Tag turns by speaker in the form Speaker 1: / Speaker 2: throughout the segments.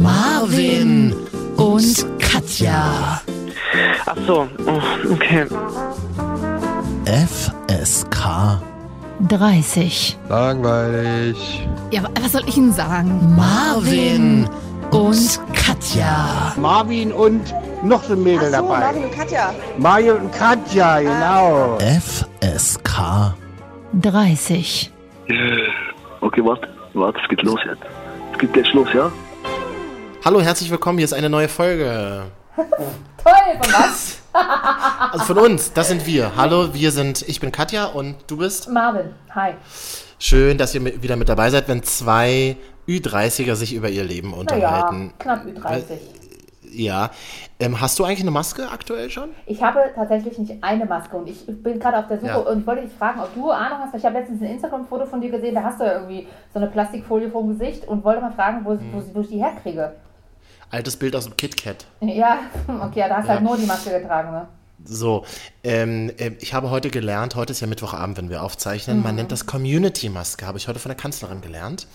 Speaker 1: Marvin und Katja.
Speaker 2: Ach so, oh, okay.
Speaker 1: FSK
Speaker 3: 30.
Speaker 4: Langweilig.
Speaker 3: Ja, wa- was soll ich Ihnen sagen?
Speaker 1: Marvin und Katja.
Speaker 5: Marvin und noch so ein Mädel
Speaker 6: Ach so,
Speaker 5: dabei.
Speaker 6: Marvin und Katja.
Speaker 5: Mario und Katja, genau.
Speaker 1: FSK
Speaker 3: 30.
Speaker 7: Okay, warte, warte, es geht los jetzt. Es geht gleich los, ja?
Speaker 8: Hallo, herzlich willkommen. Hier ist eine neue Folge.
Speaker 6: Toll, von was?
Speaker 8: Also von uns, das sind wir. Hallo, wir sind, ich bin Katja und du bist?
Speaker 6: Marvin, hi.
Speaker 8: Schön, dass ihr wieder mit dabei seid, wenn zwei Ü30er sich über ihr Leben
Speaker 6: Naja,
Speaker 8: unterhalten.
Speaker 6: knapp Ü30.
Speaker 8: Ja. Ähm, hast du eigentlich eine Maske aktuell schon?
Speaker 6: Ich habe tatsächlich nicht eine Maske und ich bin gerade auf der Suche
Speaker 8: Ja.
Speaker 6: und wollte dich fragen, ob du Ahnung hast, ich habe letztens ein Instagram-Foto von dir gesehen, da hast du ja irgendwie so eine Plastikfolie vor dem Gesicht und wollte mal fragen, wo, wo, wo ich die herkriege.
Speaker 8: Altes Bild aus dem KitKat.
Speaker 6: Ja, okay, da hast du
Speaker 8: Ja.
Speaker 6: halt nur die Maske getragen, ne?
Speaker 8: So, ähm, ähm, ich habe heute gelernt, heute ist ja Mittwochabend, wenn wir aufzeichnen,
Speaker 6: Mhm.
Speaker 8: man nennt das Community-Maske, habe ich heute von der Kanzlerin gelernt.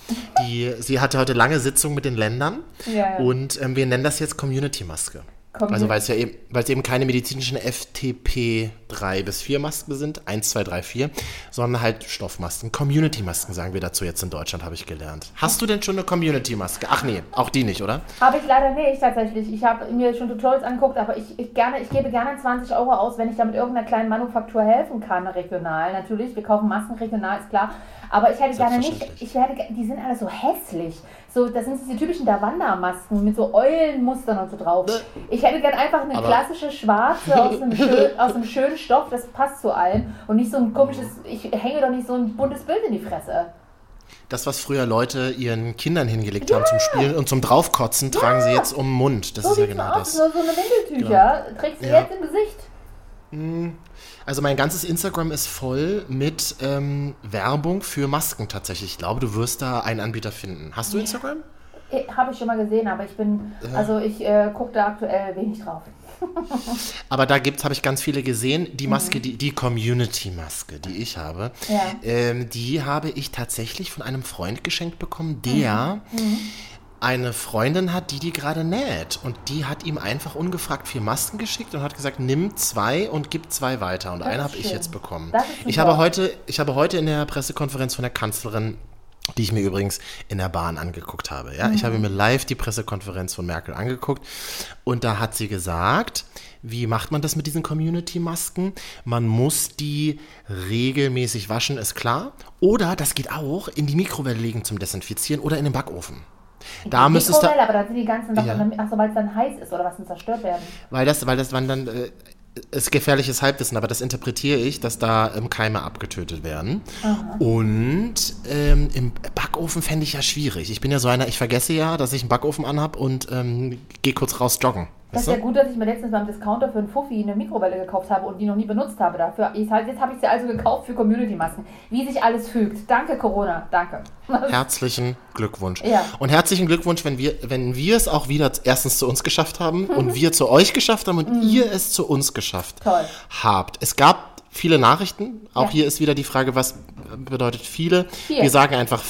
Speaker 8: Die, sie hatte heute lange Sitzung mit den Ländern
Speaker 6: Ja, ja.
Speaker 8: und ähm, wir nennen das jetzt Community-Maske.
Speaker 6: Commu-
Speaker 8: Also weil es ja eben, weil es eben keine medizinischen FTP 3 bis 4 Masken sind, 1, 2, 3, 4, sondern halt Stoffmasken. Community-Masken sagen wir dazu jetzt in Deutschland, habe ich gelernt. Hast du denn schon eine Community-Maske? Ach nee, auch die nicht, oder?
Speaker 6: Habe ich leider nicht tatsächlich. Ich habe mir schon Tutorials angeguckt, aber ich, ich, gerne, ich gebe gerne 20 Euro aus, wenn ich da mit irgendeiner kleinen Manufaktur helfen kann, regional. Natürlich, wir kaufen Masken regional, ist klar. Aber ich hätte gerne nicht, ich hätte, die sind alle so hässlich. So, das sind diese typischen Davanda-Masken mit so Eulenmustern und so drauf. Ich hätte gerne einfach eine
Speaker 8: Aber-
Speaker 6: klassische schwarze aus einem, schön, aus einem schönen Stoff, das passt zu allen. Und nicht so ein komisches, ich hänge doch nicht so ein buntes Bild in die Fresse.
Speaker 8: Das, was früher Leute ihren Kindern hingelegt haben zum Spielen und zum Draufkotzen, tragen sie jetzt um den Mund. Das
Speaker 6: So
Speaker 8: ist ja genau
Speaker 6: aus,
Speaker 8: das.
Speaker 6: so, so eine Windeltücher trägst du
Speaker 8: Ja.
Speaker 6: jetzt im Gesicht.
Speaker 8: Also mein ganzes Instagram ist voll mit ähm, Werbung für Masken tatsächlich. Ich glaube, du wirst da einen Anbieter finden. Hast du Instagram?
Speaker 6: Habe ich schon mal gesehen, aber ich bin, also ich äh, gucke da aktuell wenig drauf.
Speaker 8: Aber da gibt's, habe ich ganz viele gesehen. Die Maske, die, die Community-Maske, die ich habe,
Speaker 6: Ja.
Speaker 8: ähm, die habe ich tatsächlich von einem Freund geschenkt bekommen, der eine Freundin hat, die die gerade näht. Und die hat ihm einfach ungefragt vier Masken geschickt und hat gesagt, nimm zwei und gib zwei weiter. Und
Speaker 6: Das
Speaker 8: eine habe ich jetzt bekommen. Ich habe heute, ich habe heute in der Pressekonferenz von der Kanzlerin die ich mir übrigens in der Bahn angeguckt habe. Ja, ich habe mir live die Pressekonferenz von Merkel angeguckt und da hat sie gesagt, wie macht man das mit diesen Community-Masken? Man muss die regelmäßig waschen, ist klar. Oder, das geht auch, in die Mikrowelle legen zum Desinfizieren oder in den Backofen. Da müsstest du,
Speaker 6: Mikrowelle, aber dann sind die ganzen doch,
Speaker 8: Ja.
Speaker 6: achso, weil es dann heiß ist oder was denn zerstört werden.
Speaker 8: weil das, weil das, wann dann, äh, ist gefährliches Halbwissen, aber das interpretiere ich, dass da ähm, Keime abgetötet werden. Und ähm, im Backofen fände ich ja schwierig. Ich bin ja so einer, ich vergesse ja, dass ich einen Backofen anhab und ähm, gehe kurz raus joggen.
Speaker 6: Das ist ja gut, dass ich mir letztens beim Discounter für einen Fuffi eine Mikrowelle gekauft habe und die noch nie benutzt habe dafür. Ich, halt, jetzt habe ich sie also gekauft für Community-Masken. Wie sich alles fügt. Danke, Corona. Danke.
Speaker 8: Herzlichen Glückwunsch.
Speaker 6: Ja.
Speaker 8: Und herzlichen Glückwunsch, wenn wir, wenn wir es auch wieder erstens zu uns geschafft haben und wir zu euch geschafft haben und ihr es zu uns geschafft
Speaker 6: Mhm. Toll.
Speaker 8: habt. Es gab viele Nachrichten. Auch
Speaker 6: Ja.
Speaker 8: hier ist wieder die Frage, was bedeutet viele?
Speaker 6: Vier.
Speaker 8: Wir sagen einfach,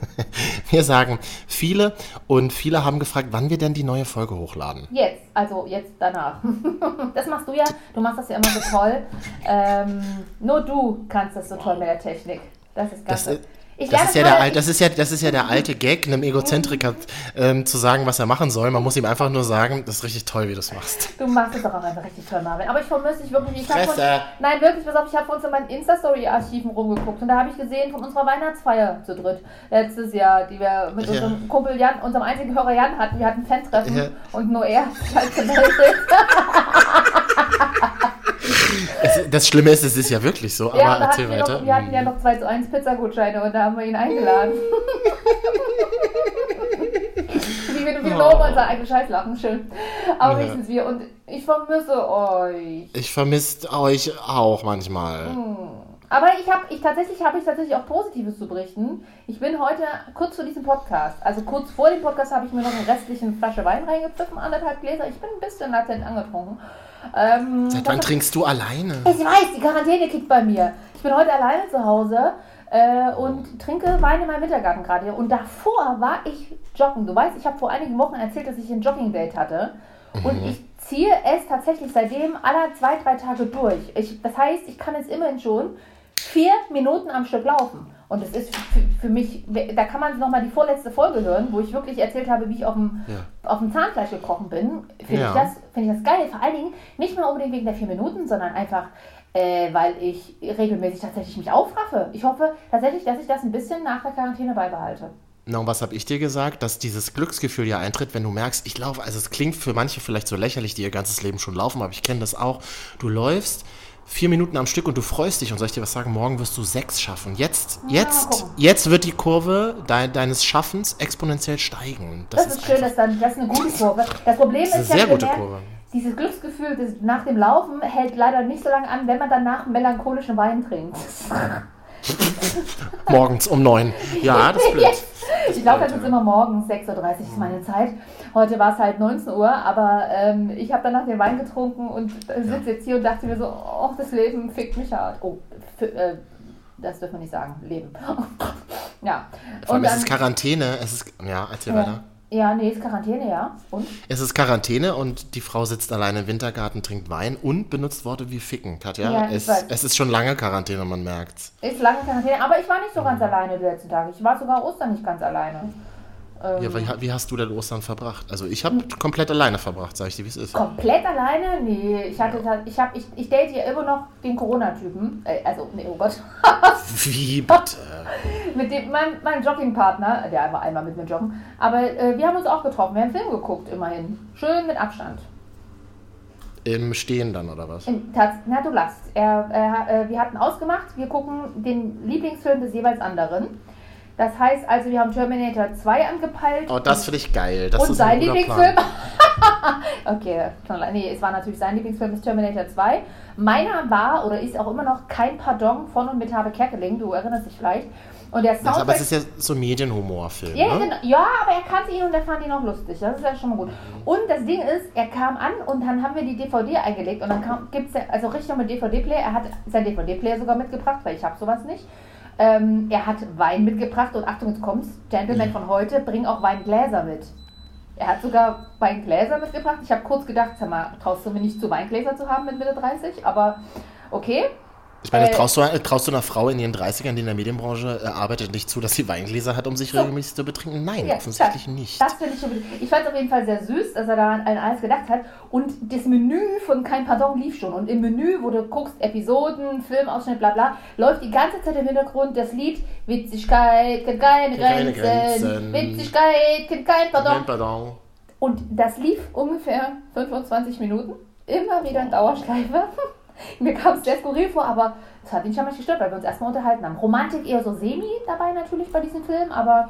Speaker 8: wir sagen viele und viele haben gefragt, wann wir denn die neue Folge hochladen.
Speaker 6: Jetzt, also jetzt danach. Das machst du ja. Du machst das ja immer so toll. Ähm, nur du kannst das so toll mit der Technik. Das ist ganz.
Speaker 8: Das, das ist, ja der, das, ist ja, das ist ja der alte Gag, einem Egozentriker ähm, zu sagen, was er machen soll. Man muss ihm einfach nur sagen, das ist richtig toll, wie du es machst.
Speaker 6: Du machst es doch auch einfach richtig toll, Marvin. Aber ich vermisse dich wirklich. Ich von,
Speaker 8: Fresse.
Speaker 6: nein, wirklich, pass auf, ich habe von uns in meinen Insta-Story-Archiven rumgeguckt und da habe ich gesehen von unserer Weihnachtsfeier zu dritt letztes Jahr, die wir mit
Speaker 8: Ja.
Speaker 6: unserem Kumpel Jan, unserem einzigen Hörer Jan hatten. Wir hatten ein Fan-Treffen
Speaker 8: Ja.
Speaker 6: und nur er hat sich halt gemeldet.
Speaker 8: Es, das Schlimme ist, es ist ja wirklich so, aber
Speaker 6: Ja, da
Speaker 8: erzähl weiter.
Speaker 6: noch, wir hatten ja noch 2 zu 1 Pizzagutscheine und da haben wir ihn eingeladen. Wie wir, wir oh. unser eigenes Scheiß lachen, schön. Aber
Speaker 8: Ja.
Speaker 6: wenigstens wir und ich vermisse euch.
Speaker 8: Ich vermisse euch auch manchmal.
Speaker 6: Aber ich habe, ich tatsächlich habe ich tatsächlich auch Positives zu berichten. Ich bin heute kurz vor diesem Podcast, also kurz vor dem Podcast habe ich mir noch eine restliche Flasche Wein reingepfiffen, anderthalb Gläser. Ich bin ein bisschen latent angetrunken. Ähm,
Speaker 8: Seit wann trinkst du alleine?
Speaker 6: Ich weiß, die Quarantäne kickt bei mir. Ich bin heute alleine zu Hause. äh, und trinke Wein in meinem Wintergarten gerade. Und davor war ich joggen. Du weißt, ich habe vor einigen Wochen erzählt, dass ich ein Jogging-Date hatte. Und ich ziehe es tatsächlich seitdem aller zwei, drei Tage durch. Ich, das heißt, ich kann jetzt immerhin schon vier Minuten am Stück laufen. Und das ist für, für mich, da kann man nochmal die vorletzte Folge hören, wo ich wirklich erzählt habe, wie ich auf dem,
Speaker 8: Ja.
Speaker 6: auf dem Zahnfleisch gekrochen bin. Finde
Speaker 8: Ja.
Speaker 6: ich, das, finde ich das geil. Vor allen Dingen nicht mal unbedingt wegen der vier Minuten, sondern einfach, äh, weil ich regelmäßig tatsächlich mich aufraffe. Ich hoffe tatsächlich, dass ich das ein bisschen nach der Quarantäne beibehalte.
Speaker 8: Na, und was habe ich dir gesagt? Dass dieses Glücksgefühl ja eintritt, wenn du merkst, ich laufe, also es klingt für manche vielleicht so lächerlich, die ihr ganzes Leben schon laufen, aber ich kenne das auch. Du läufst vier Minuten am Stück und du freust dich und soll ich dir was sagen, morgen wirst du sechs schaffen. Jetzt, jetzt,
Speaker 6: gucken.
Speaker 8: jetzt wird die Kurve de deines Schaffens exponentiell steigen.
Speaker 6: Das, ist schön,
Speaker 8: einfach-
Speaker 6: dass dann, das ist eine gute Kurve. Das Problem
Speaker 8: Das ist
Speaker 6: ist,
Speaker 8: eine
Speaker 6: ja,
Speaker 8: sehr gute
Speaker 6: gemerkt,
Speaker 8: Kurve.
Speaker 6: dieses Glücksgefühl das nach dem Laufen hält leider nicht so lange an, wenn man danach melancholischen Wein trinkt.
Speaker 8: morgens um neun. Ja, das ist blöd.
Speaker 6: Yes. Ich laufe jetzt immer morgens, 6.30 Uhr ist meine Zeit. Heute war es halt 19 Uhr, aber ähm, ich habe danach den Wein getrunken und äh, sitze jetzt hier und dachte mir so, oh, das Leben fickt mich hart. Oh, äh, das dürfen wir nicht sagen, Leben. ja.
Speaker 8: Vor allem
Speaker 6: Und
Speaker 8: es ist
Speaker 6: dann-
Speaker 8: Quarantäne. Es ist, ja, erzähl
Speaker 6: ja.
Speaker 8: weiter.
Speaker 6: ja, nee, ist Quarantäne, ja. Und?
Speaker 8: Es ist Quarantäne und die Frau sitzt alleine im Wintergarten, trinkt Wein und benutzt Worte wie ficken, Katja.
Speaker 6: Ja,
Speaker 8: es, es ist schon lange Quarantäne, man merkt's.
Speaker 6: Ist lange Quarantäne, aber ich war nicht so ganz alleine die letzten Tage. Ich war sogar Ostern nicht ganz alleine. Ähm,
Speaker 8: Ja, wie, wie hast du denn Ostern verbracht? Also ich habe komplett alleine verbracht, sag ich dir, wie es ist.
Speaker 6: Komplett alleine? Nee, ich hatte ich hab, ich, ich date ja immer noch den Corona-Typen. Äh, also, nee, oh Gott.
Speaker 8: Wie bitte?
Speaker 6: mit dem, mein, mein Joggingpartner, der war einmal mit mir joggen. Aber äh, wir haben uns auch getroffen. Wir haben einen Film geguckt, immerhin. Schön mit Abstand.
Speaker 8: Im Stehen dann, oder was?
Speaker 6: In, na, du lachst. Er, er, äh, wir hatten ausgemacht, wir gucken den Lieblingsfilm des jeweils anderen. Das heißt also, wir haben Terminator 2 angepeilt.
Speaker 8: Oh, das finde ich geil. Das
Speaker 6: und
Speaker 8: ist
Speaker 6: sein Lieblingsfilm. Okay, nee, es war natürlich sein Lieblingsfilm ist Terminator 2. Meiner war oder ist auch immer noch kein Pardon von und mit Habe Kerkeling, du erinnerst dich vielleicht. Und der
Speaker 8: Das,
Speaker 6: Soundtrack.
Speaker 8: aber es ist ja so ein Medienhumorfilm,
Speaker 6: ja,
Speaker 8: ne?
Speaker 6: genau, ja, aber er kannte ihn und er fand ihn auch lustig. Das ist ja schon mal gut. Und das Ding ist, er kam an und dann haben wir die DVD eingelegt und dann gibt es ja, also richtig mit DVD-Player. Er hat sein DVD-Player sogar mitgebracht, weil ich habe sowas nicht. Ähm, er hat Wein mitgebracht und Achtung, jetzt kommt's, Gentleman von heute, bring auch Weingläser mit. Er hat sogar Weingläser mitgebracht. Ich habe kurz gedacht, sag mal, traust du mir nicht zu Weingläser zu haben mit Mitte 30? Aber okay.
Speaker 8: Ich meine, traust, du, traust du einer Frau in ihren 30ern, die in der Medienbranche äh, arbeitet, nicht zu, dass sie Weingläser hat, um sich
Speaker 6: So.
Speaker 8: regelmäßig zu betrinken? Nein,
Speaker 6: Ja,
Speaker 8: offensichtlich
Speaker 6: das,
Speaker 8: nicht.
Speaker 6: Das finde ich schon. Ich fand es auf jeden Fall sehr süß, dass er da an alles gedacht hat. Und das Menü von Kein Pardon lief schon. Und im Menü, wo du guckst, Episoden, Filmausschnitt, bla bla, läuft die ganze Zeit im Hintergrund das Lied Witzigkeit kennt keine
Speaker 8: Keine
Speaker 6: Grenzen.
Speaker 8: Grenzen.
Speaker 6: Witzigkeit kennt kein Pardon.
Speaker 8: Pardon.
Speaker 6: Und das lief ungefähr 25 Minuten. Immer wieder in Dauerschleife. Mir kam es sehr skurril vor, aber es hat ihn schon mal gestört, weil wir uns erstmal unterhalten haben. Romantik eher so semi dabei natürlich bei diesem Film, aber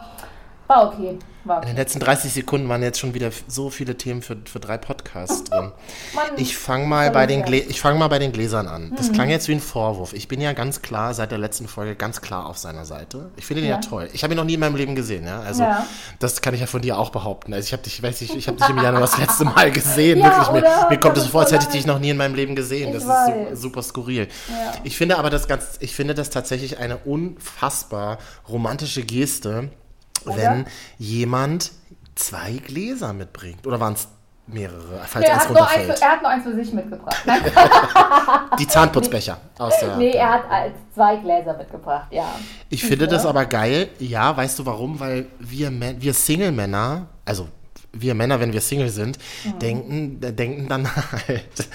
Speaker 6: war okay. War
Speaker 8: In
Speaker 6: okay.
Speaker 8: den letzten 30 Sekunden waren jetzt schon wieder so viele Themen für, für drei Podcasts drin.
Speaker 6: Mann,
Speaker 8: Ich fange mal, bei den
Speaker 6: ja.
Speaker 8: Glä- ich fang mal bei den Gläsern an. Das
Speaker 6: Mhm.
Speaker 8: klang jetzt wie ein Vorwurf. Ich bin ja ganz klar seit der letzten Folge ganz klar auf seiner Seite. Ich finde ihn ja,
Speaker 6: Ja.
Speaker 8: toll. Ich habe ihn noch nie in meinem Leben gesehen. Ja? Also
Speaker 6: Ja.
Speaker 8: das kann ich ja von dir auch behaupten. Also ich habe dich, weiß ich, ich habe dich im Januar das letzte Mal gesehen. Wirklich, mir, mir kommt es
Speaker 6: ist
Speaker 8: vor, als
Speaker 6: so
Speaker 8: hätte ich dich noch nie in meinem Leben gesehen. Das ist
Speaker 6: weiß.
Speaker 8: su super skurril. Ich finde aber das ganz, ich finde das tatsächlich eine unfassbar romantische Geste,
Speaker 6: Oder?
Speaker 8: wenn jemand zwei Gläser mitbringt. Oder waren es mehrere, falls
Speaker 6: er,
Speaker 8: eins
Speaker 6: hat nur eins,
Speaker 8: runterfällt.
Speaker 6: für- er hat nur eins für sich mitgebracht.
Speaker 8: Die Zahnputzbecher aus der.
Speaker 6: nee, er hat als zwei Gläser mitgebracht, ja.
Speaker 8: Ich finde das aber geil. Ja, weißt du warum? Weil wir, wir Single-Männer, also wir Männer, wenn wir Single sind,
Speaker 6: Mhm.
Speaker 8: denken, denken dann halt,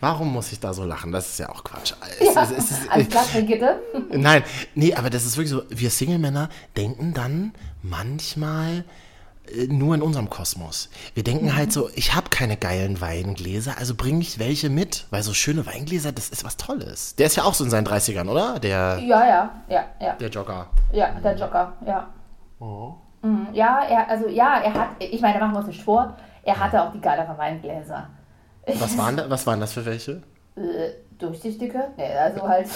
Speaker 8: warum muss ich da so lachen? Das ist ja auch Quatsch. Es,
Speaker 6: ja.
Speaker 8: es, es, es,
Speaker 6: Alles klar, Brigitte.
Speaker 8: Nein, nee, aber das ist wirklich so, wir Single-Männer denken dann manchmal äh, nur in unserem Kosmos. Wir denken halt so, ich habe keine geilen Weingläser, also bringe ich welche mit, weil so schöne Weingläser, das ist was Tolles. Der ist ja auch so in seinen 30ern, oder? Der,
Speaker 6: Ja, ja, ja, ja.
Speaker 8: der Jogger.
Speaker 6: Ja, der Joker, ja.
Speaker 8: Oh.
Speaker 6: Mhm, Ja, er, also ja, er hat, ich meine, da machen wir uns nicht vor, er hatte auch die geileren Weingläser.
Speaker 8: Was waren, da, was waren das für welche?
Speaker 6: Durchsichtige? Nee, also halt.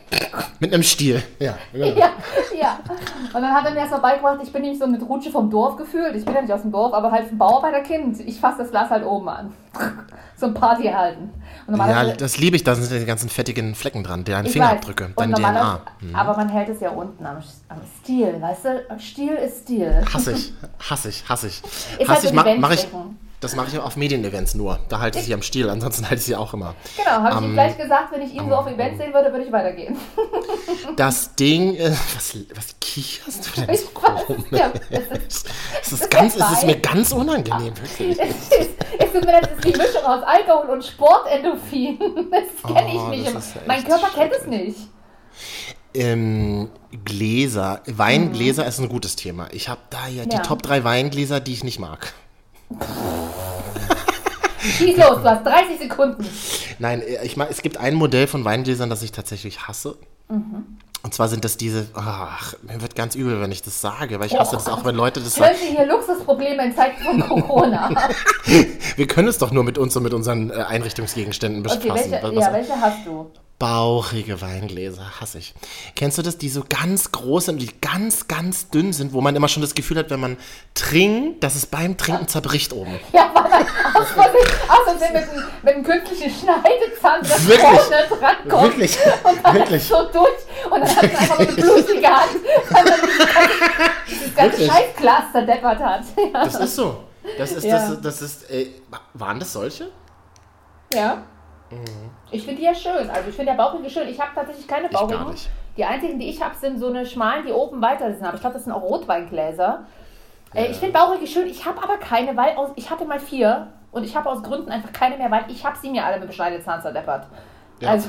Speaker 8: Mit einem Stiel. Ja. genau.
Speaker 6: ja, ja. Und dann hat er mir erst mal beigebracht, ich bin nämlich so eine Rutsche vom Dorf gefühlt. Ich bin ja nicht aus dem Dorf, aber halt ein Bauarbeiterkind. Ich fasse das Glas halt oben an. so ein Party halten.
Speaker 8: Ja, das liebe ich, da sind die ganzen fettigen Flecken dran, deine Fingerabdrücke, deine DNA.
Speaker 6: normalerweise-
Speaker 8: Hm.
Speaker 6: Aber man hält es ja unten am, am Stil, weißt du? Stil ist Stil.
Speaker 8: Hasse ich, hasse ich, hasse ich.
Speaker 6: Ist
Speaker 8: Hasse
Speaker 6: halt
Speaker 8: ich, mach, mach ich,
Speaker 6: denken.
Speaker 8: Das mache ich auf Medienevents nur. Da halte ich sie am Stiel, ansonsten halte ich sie auch immer.
Speaker 6: Genau, habe ich ihm gleich gesagt, wenn ich ihn so auf Events sehen würde, würde ich weitergehen.
Speaker 8: Das Ding, äh, was, was kicherst du denn so komisch?
Speaker 6: ja, es ist-
Speaker 8: Es ist, ganz, es ist mir ganz unangenehm, wirklich.
Speaker 6: Es ist, es leid, es ist die Mischung aus Alkohol und Sportendorphin. Das kenne
Speaker 8: Oh,
Speaker 6: ich nicht.
Speaker 8: das ist
Speaker 6: mein Körper kennt es nicht.
Speaker 8: Ähm, Gläser, Weingläser ist ein gutes Thema. Ich habe da ja, die
Speaker 6: Ja.
Speaker 8: Top 3 Weingläser, die ich nicht mag.
Speaker 6: Schieß los, du hast 30 Sekunden.
Speaker 8: Nein, äh, ich mag, es gibt ein Modell von Weingläsern, das ich tatsächlich hasse.
Speaker 6: Mhm.
Speaker 8: Und zwar sind das diese, ach, mir wird ganz übel, wenn ich das sage, weil ich hasse das auch, wenn Leute das sagen.
Speaker 6: Sie hier Luxusprobleme in Zeiten von Corona.
Speaker 8: Wir können es doch nur mit uns und mit unseren äh, Einrichtungsgegenständen
Speaker 6: Okay,
Speaker 8: befassen.
Speaker 6: welche,
Speaker 8: Was-
Speaker 6: ja, welche hast du?
Speaker 8: Bauchige Weingläser, hasse ich. Kennst du das, die so ganz groß sind, die ganz, ganz dünn sind, wo man immer schon das Gefühl hat, wenn man trinkt, dass es beim Trinken zerbricht oben?
Speaker 6: Ja, weil man aus Versehen, aus Versehen mit, einem, mit einem künstlichen Schneidezahn das
Speaker 8: Wirklich?
Speaker 6: vorne dran kommt.
Speaker 8: Wirklich?
Speaker 6: Und dann
Speaker 8: Wirklich?
Speaker 6: so durch. Und dann hat man einfach eine blutige Hand, weil man dieses ganze, dieses ganze? Scheißglas zerdeppert hat. Ja.
Speaker 8: Das ist so. Das ist,
Speaker 6: Ja.
Speaker 8: das, das ist, äh, waren das solche?
Speaker 6: ja.
Speaker 8: Mhm.
Speaker 6: Ich finde die ja schön. Also ich finde ja bauchige schön. Ich habe tatsächlich keine
Speaker 8: nicht.
Speaker 6: Die einzigen, die ich habe, sind so eine schmalen, die oben weiter sind. Aber ich glaube, das sind auch Rotweingläser. Äh, ich finde bauchige schön. Ich habe aber keine, weil aus, ich hatte mal vier und ich habe aus Gründen einfach keine mehr, weil ich habe sie mir alle mit dem Schneidezahn zerdeppert.
Speaker 8: Ja.
Speaker 6: Also,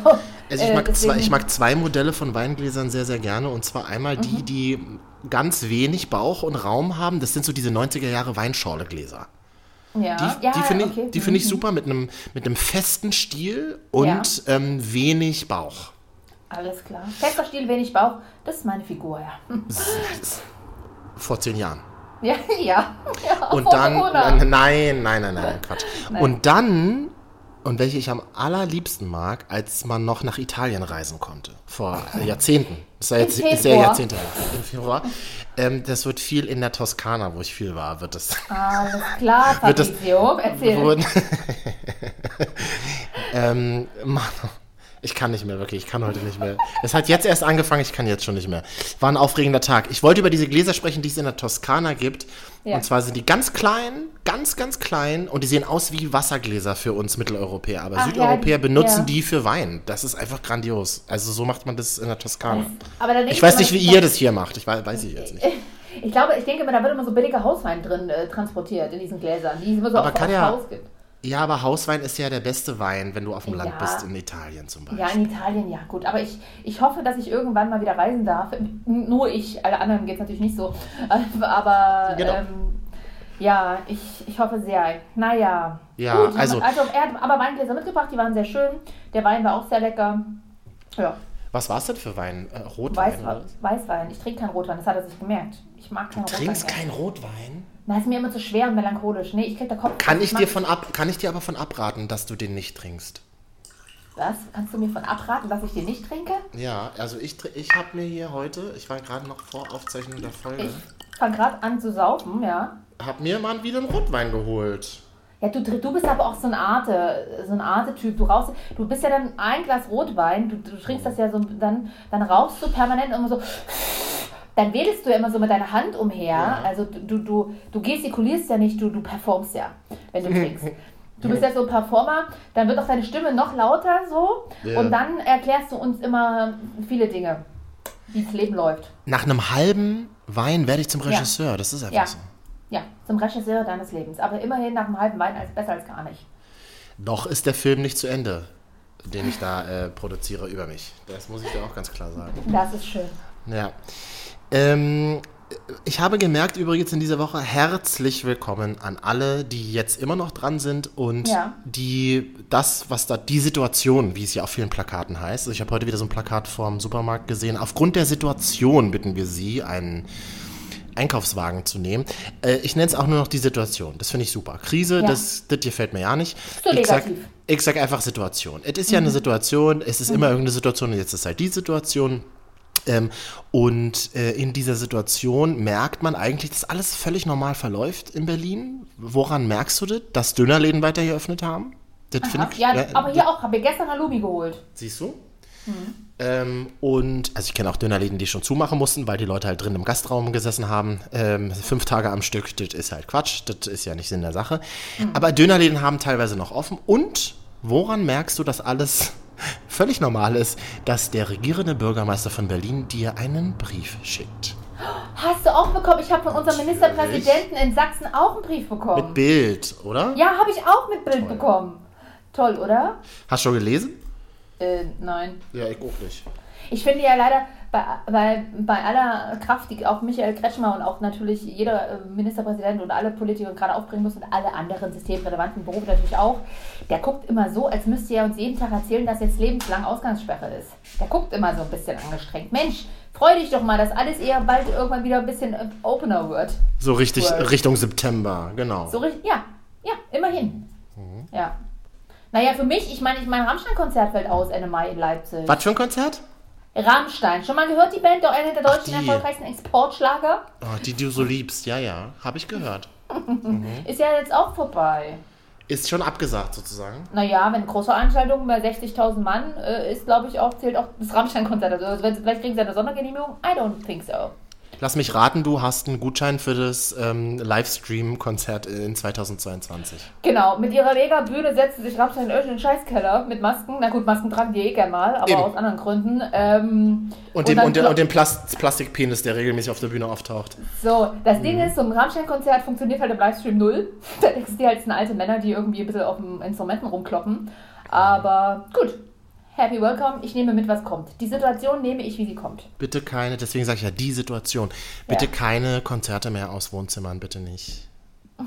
Speaker 8: Also ich
Speaker 6: äh,
Speaker 8: mag, zwei, ich mag zwei Modelle von Weingläsern sehr, sehr gerne. Und zwar einmal
Speaker 6: Mhm.
Speaker 8: die, die ganz wenig Bauch und Raum haben. Das sind so diese 90er Jahre Weinschorlegläser.
Speaker 6: Ja,
Speaker 8: Die,
Speaker 6: ja,
Speaker 8: die finde
Speaker 6: okay.
Speaker 8: ich, die finde ich
Speaker 6: Mhm.
Speaker 8: super mit einem, mit einem festen Stiel und ähm, wenig Bauch.
Speaker 6: Alles klar. Fester Stiel, wenig Bauch. Das ist meine Figur, ja.
Speaker 8: Vor zehn Jahren.
Speaker 6: Ja, ja. ja
Speaker 8: Und dann, nein, nein, nein, nein, nein, Quatsch.
Speaker 6: Nein.
Speaker 8: Und dann, und welche ich am allerliebsten mag, als man noch nach Italien reisen konnte, vor Jahrzehnten. Das ist ja, jetzt,
Speaker 6: Im
Speaker 8: ist ja. Jahrzehnte her. Im Februar. Ähm, das wird viel in der Toskana, wo ich viel war, wird das.
Speaker 6: Alles klar, Fabrizio. Erzähl.
Speaker 8: Wurden- ähm, Mann, ich kann nicht mehr, wirklich, ich kann heute nicht mehr. Es hat jetzt erst angefangen, ich kann jetzt schon nicht mehr. War ein aufregender Tag. Ich wollte über diese Gläser sprechen, die es in der Toskana gibt.
Speaker 6: Ja.
Speaker 8: Und zwar sind die ganz klein, ganz, ganz klein und die sehen aus wie Wassergläser für uns Mitteleuropäer. Aber
Speaker 6: Ach ja,
Speaker 8: Südeuropäer
Speaker 6: die-
Speaker 8: benutzen
Speaker 6: ja.
Speaker 8: die für Wein. Das ist einfach grandios. Also so macht man das in der Toskana. Ich weiß nicht, wie ihr das hier macht. Ich weiß, weiß ich jetzt nicht.
Speaker 6: Ich glaube, ich denke immer, da wird immer so billiger Hauswein drin äh, transportiert in diesen Gläsern, die es immer so
Speaker 8: Aber
Speaker 6: auf,
Speaker 8: Katja,
Speaker 6: Haus gibt.
Speaker 8: Ja, aber Hauswein ist ja der beste Wein, wenn du auf dem Land
Speaker 6: Ja.
Speaker 8: bist, in Italien zum Beispiel.
Speaker 6: Ja, in Italien, ja, gut. Aber ich, ich hoffe, dass ich irgendwann mal wieder reisen darf. Nur ich, alle anderen geht es natürlich nicht so. Aber
Speaker 8: Genau.
Speaker 6: ähm, ja, ich, ich hoffe sehr. Naja.
Speaker 8: Ja,
Speaker 6: gut,
Speaker 8: also-
Speaker 6: also er hat aber Weingläser mitgebracht, die waren sehr schön. Der Wein war auch sehr lecker. Ja,
Speaker 8: Was war es denn für Wein? Äh, Rotwein?
Speaker 6: Weißwein.
Speaker 8: oder?
Speaker 6: Weißwein. Ich trinke keinen Rotwein, das hat er sich gemerkt. Ich mag keinen
Speaker 8: Du
Speaker 6: Rotwein.
Speaker 8: trinkst
Speaker 6: gerne.
Speaker 8: keinen Rotwein?
Speaker 6: Na, ist mir immer zu schwer und melancholisch. Nee, ich krieg da Kopf.
Speaker 8: Kann ich,
Speaker 6: mag-
Speaker 8: dir von ab, kann ich dir aber von abraten, dass du den nicht trinkst?
Speaker 6: Was? Kannst du mir von abraten, dass ich den nicht trinke?
Speaker 8: Ja, also ich, ich habe mir hier heute, ich war gerade noch vor Aufzeichnung der Folge,
Speaker 6: Ich fange gerade an zu saufen, ja.
Speaker 8: habe mir mal wieder einen Rotwein geholt.
Speaker 6: Ja, du, du bist aber auch so ein Arte, so ein Arte-Typ. Du rauchst, du bist ja dann ein Glas Rotwein, du, du trinkst das ja so, dann, dann rauchst du permanent immer so. Dann wedelst du ja immer so mit deiner Hand umher. Also du, du, du gestikulierst ja nicht, du, du performst ja, wenn du trinkst. Du bist ja so ein Performer, dann wird auch deine Stimme noch lauter so.
Speaker 8: Ja.
Speaker 6: Und dann erklärst du uns immer viele Dinge, wie das Leben läuft.
Speaker 8: Nach einem halben Wein werde ich zum Regisseur, das ist einfach
Speaker 6: Ja.
Speaker 8: so.
Speaker 6: Ja, zum Regisseur deines Lebens. Aber immerhin nach einem halben Wein als besser als gar nicht.
Speaker 8: Noch ist der Film nicht zu Ende, den ich da äh, produziere über mich. Das muss ich dir auch ganz klar sagen.
Speaker 6: Das ist schön.
Speaker 8: Ja. Ähm, ich habe gemerkt übrigens in dieser Woche, herzlich willkommen an alle, die jetzt immer noch dran sind und
Speaker 6: Ja.
Speaker 8: die das, was da, die Situation, wie es ja auf vielen Plakaten heißt. Also ich habe heute wieder so ein Plakat vorm Supermarkt gesehen. Aufgrund der Situation bitten wir Sie, einen Einkaufswagen zu nehmen. Äh, ich nenne es auch nur noch die Situation. Das finde ich super. Krise,
Speaker 6: Ja.
Speaker 8: das, das gefällt mir ja nicht.
Speaker 6: So
Speaker 8: ich, sag, ich sag einfach Situation. Es ist ja eine Situation, es ist immer irgendeine Situation und jetzt ist halt die Situation. Ähm, und äh, in dieser Situation merkt man eigentlich, dass alles völlig normal verläuft in Berlin. Woran merkst du das? Dass Dönerläden weiter geöffnet haben? Das finde ich.
Speaker 6: Ja,
Speaker 8: ja,
Speaker 6: aber hier auch, habe ich gestern Halloumi geholt.
Speaker 8: Siehst du? Ähm, und also ich kenne auch Dönerläden, die schon zumachen mussten, weil die Leute halt drin im Gastraum gesessen haben. Ähm, fünf Tage am Stück, das ist halt Quatsch, das ist ja nicht Sinn der Sache. Aber Dönerläden haben teilweise noch offen. Und woran merkst du, dass alles völlig normal ist, dass der regierende Bürgermeister von Berlin dir einen Brief schickt?
Speaker 6: Hast du auch bekommen? Ich habe von unserem Ministerpräsidenten in Sachsen auch einen Brief bekommen.
Speaker 8: Mit Bild, oder?
Speaker 6: ja, habe ich auch mit Bild bekommen. Toll, oder?
Speaker 8: Hast du schon gelesen?
Speaker 6: Äh, nein.
Speaker 8: Ja, ich auch nicht.
Speaker 6: Ich finde ja leider, bei, bei, bei aller Kraft, die auch Michael Kretschmer und auch natürlich jeder äh, Ministerpräsident und alle Politiker gerade aufbringen müssen und alle anderen systemrelevanten Berufe natürlich auch, der guckt immer so, als müsste er uns jeden Tag erzählen, dass jetzt lebenslang Ausgangssperre ist. Der guckt immer so ein bisschen angestrengt. Mensch, freu dich doch mal, dass alles eher bald irgendwann wieder ein bisschen äh, opener wird.
Speaker 8: So richtig. Richtung September, genau.
Speaker 6: So richtig, ja, ja, immerhin. Ja. Naja, für mich, ich meine, ich mein Rammstein-Konzert fällt aus Ende Mai in Leipzig.
Speaker 8: Was für ein Konzert?
Speaker 6: Rammstein, schon mal gehört die Band? Doch einer der deutschen
Speaker 8: die.
Speaker 6: erfolgreichsten Exportschlager.
Speaker 8: Oh, die du so liebst, ja, ja, habe ich gehört.
Speaker 6: Ist ja jetzt auch vorbei.
Speaker 8: Ist schon abgesagt sozusagen.
Speaker 6: Naja, wenn Großveranstaltungen bei 60.000 Mann äh, ist, glaube ich, auch, zählt auch das Rammstein-Konzert. Also wenn- vielleicht kriegen sie eine Sondergenehmigung. I don't think so.
Speaker 8: Lass mich raten, du hast einen Gutschein für das ähm, Livestream-Konzert in 2022.
Speaker 6: Genau, mit ihrer Mega-Bühne setzte sich Rammstein in irgendeinen Scheißkeller mit Masken. Na gut, Masken tragen die eh gern mal, aber
Speaker 8: Eben.
Speaker 6: aus anderen Gründen. Ähm,
Speaker 8: Und den,
Speaker 6: dann
Speaker 8: und und den Plast Plastikpenis, der regelmäßig auf der Bühne auftaucht.
Speaker 6: So, das
Speaker 8: Mhm.
Speaker 6: Ding ist, so ein Rammstein-Konzert funktioniert halt im Livestream null. Da dir halt, alte Männer, die irgendwie ein bisschen auf den Instrumenten rumkloppen. Aber gut, happy welcome. Ich nehme mit, was kommt. Die Situation nehme ich, wie sie kommt.
Speaker 8: Bitte keine, deswegen sage ich ja die Situation. Bitte
Speaker 6: Ja.
Speaker 8: keine Konzerte mehr aus Wohnzimmern, bitte nicht.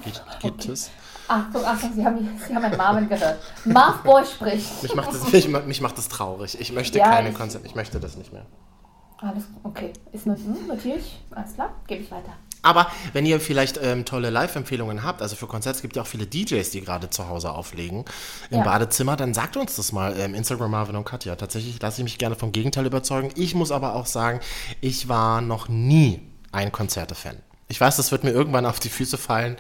Speaker 8: Geht, geht das?
Speaker 6: Achtung, Achtung, Sie haben, Sie haben einen Marvin gehört. Marv Boy spricht.
Speaker 8: Mich macht das, mich, mich macht das traurig. Ich möchte
Speaker 6: Ja,
Speaker 8: keine Konzerte, ich möchte das nicht mehr.
Speaker 6: Alles okay. Ist hm, notiere ich. Alles klar, gebe ich weiter.
Speaker 8: Aber wenn ihr vielleicht ähm, tolle Live-Empfehlungen habt, also für Konzerte, es gibt ja auch viele DJs, die gerade zu Hause auflegen im
Speaker 6: Ja.
Speaker 8: Badezimmer, dann sagt uns das mal. Ähm, Instagram Marvin und Katja. Tatsächlich lasse ich mich gerne vom Gegenteil überzeugen. Ich muss aber auch sagen, ich war noch nie ein Konzerte-Fan. Ich weiß, das wird mir irgendwann auf die Füße fallen.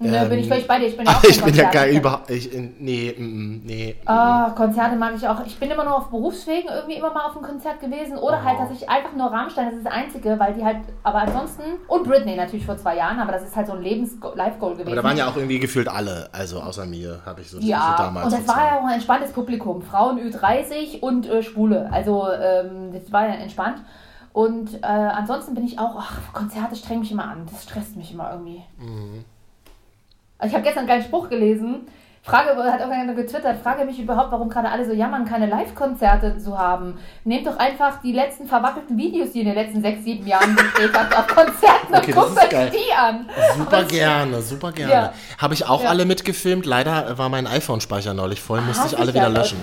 Speaker 6: Nö, bin ich völlig bei dir. Ich bin ja auch
Speaker 8: ich bin ja gar überhaupt. Ich, nee, mm, mm, nee.
Speaker 6: Ah, Konzerte mag ich auch. Ich bin immer nur auf Berufswegen irgendwie immer mal auf einem Konzert gewesen. Oder halt, dass ich einfach nur Rammstein, das ist das Einzige, weil die halt, aber ansonsten, und Britney natürlich vor zwei Jahren, aber das ist halt so ein Lebens-Live-Goal gewesen.
Speaker 8: Aber da waren ja auch irgendwie gefühlt alle, also außer mir, habe ich so, so
Speaker 6: Ja,
Speaker 8: damals.
Speaker 6: und das war
Speaker 8: sozusagen.
Speaker 6: ja auch ein entspanntes Publikum. Frauen Ü30 und äh, Schwule. Also, ähm, das war ja entspannt. Und äh, ansonsten bin ich auch, ach, Konzerte strengen mich immer an. Das stresst mich immer irgendwie.
Speaker 8: Mhm.
Speaker 6: Also ich habe gestern einen geilen Spruch gelesen. Frage, hat irgendjemand getwittert, frage mich überhaupt, warum gerade alle so jammern, keine Live-Konzerte zu haben. Nehmt doch einfach die letzten verwackelten Videos, die ihr in den letzten sechs, sieben Jahren gedreht habt, auf Konzerten
Speaker 8: Okay,
Speaker 6: und
Speaker 8: das
Speaker 6: guckt euch die an.
Speaker 8: Super
Speaker 6: Aber
Speaker 8: gerne, super gerne.
Speaker 6: Ja.
Speaker 8: Habe ich auch
Speaker 6: Ja.
Speaker 8: alle mitgefilmt. Leider war mein iPhone-Speicher neulich voll, musste
Speaker 6: Ah,
Speaker 8: ich alle wieder löschen.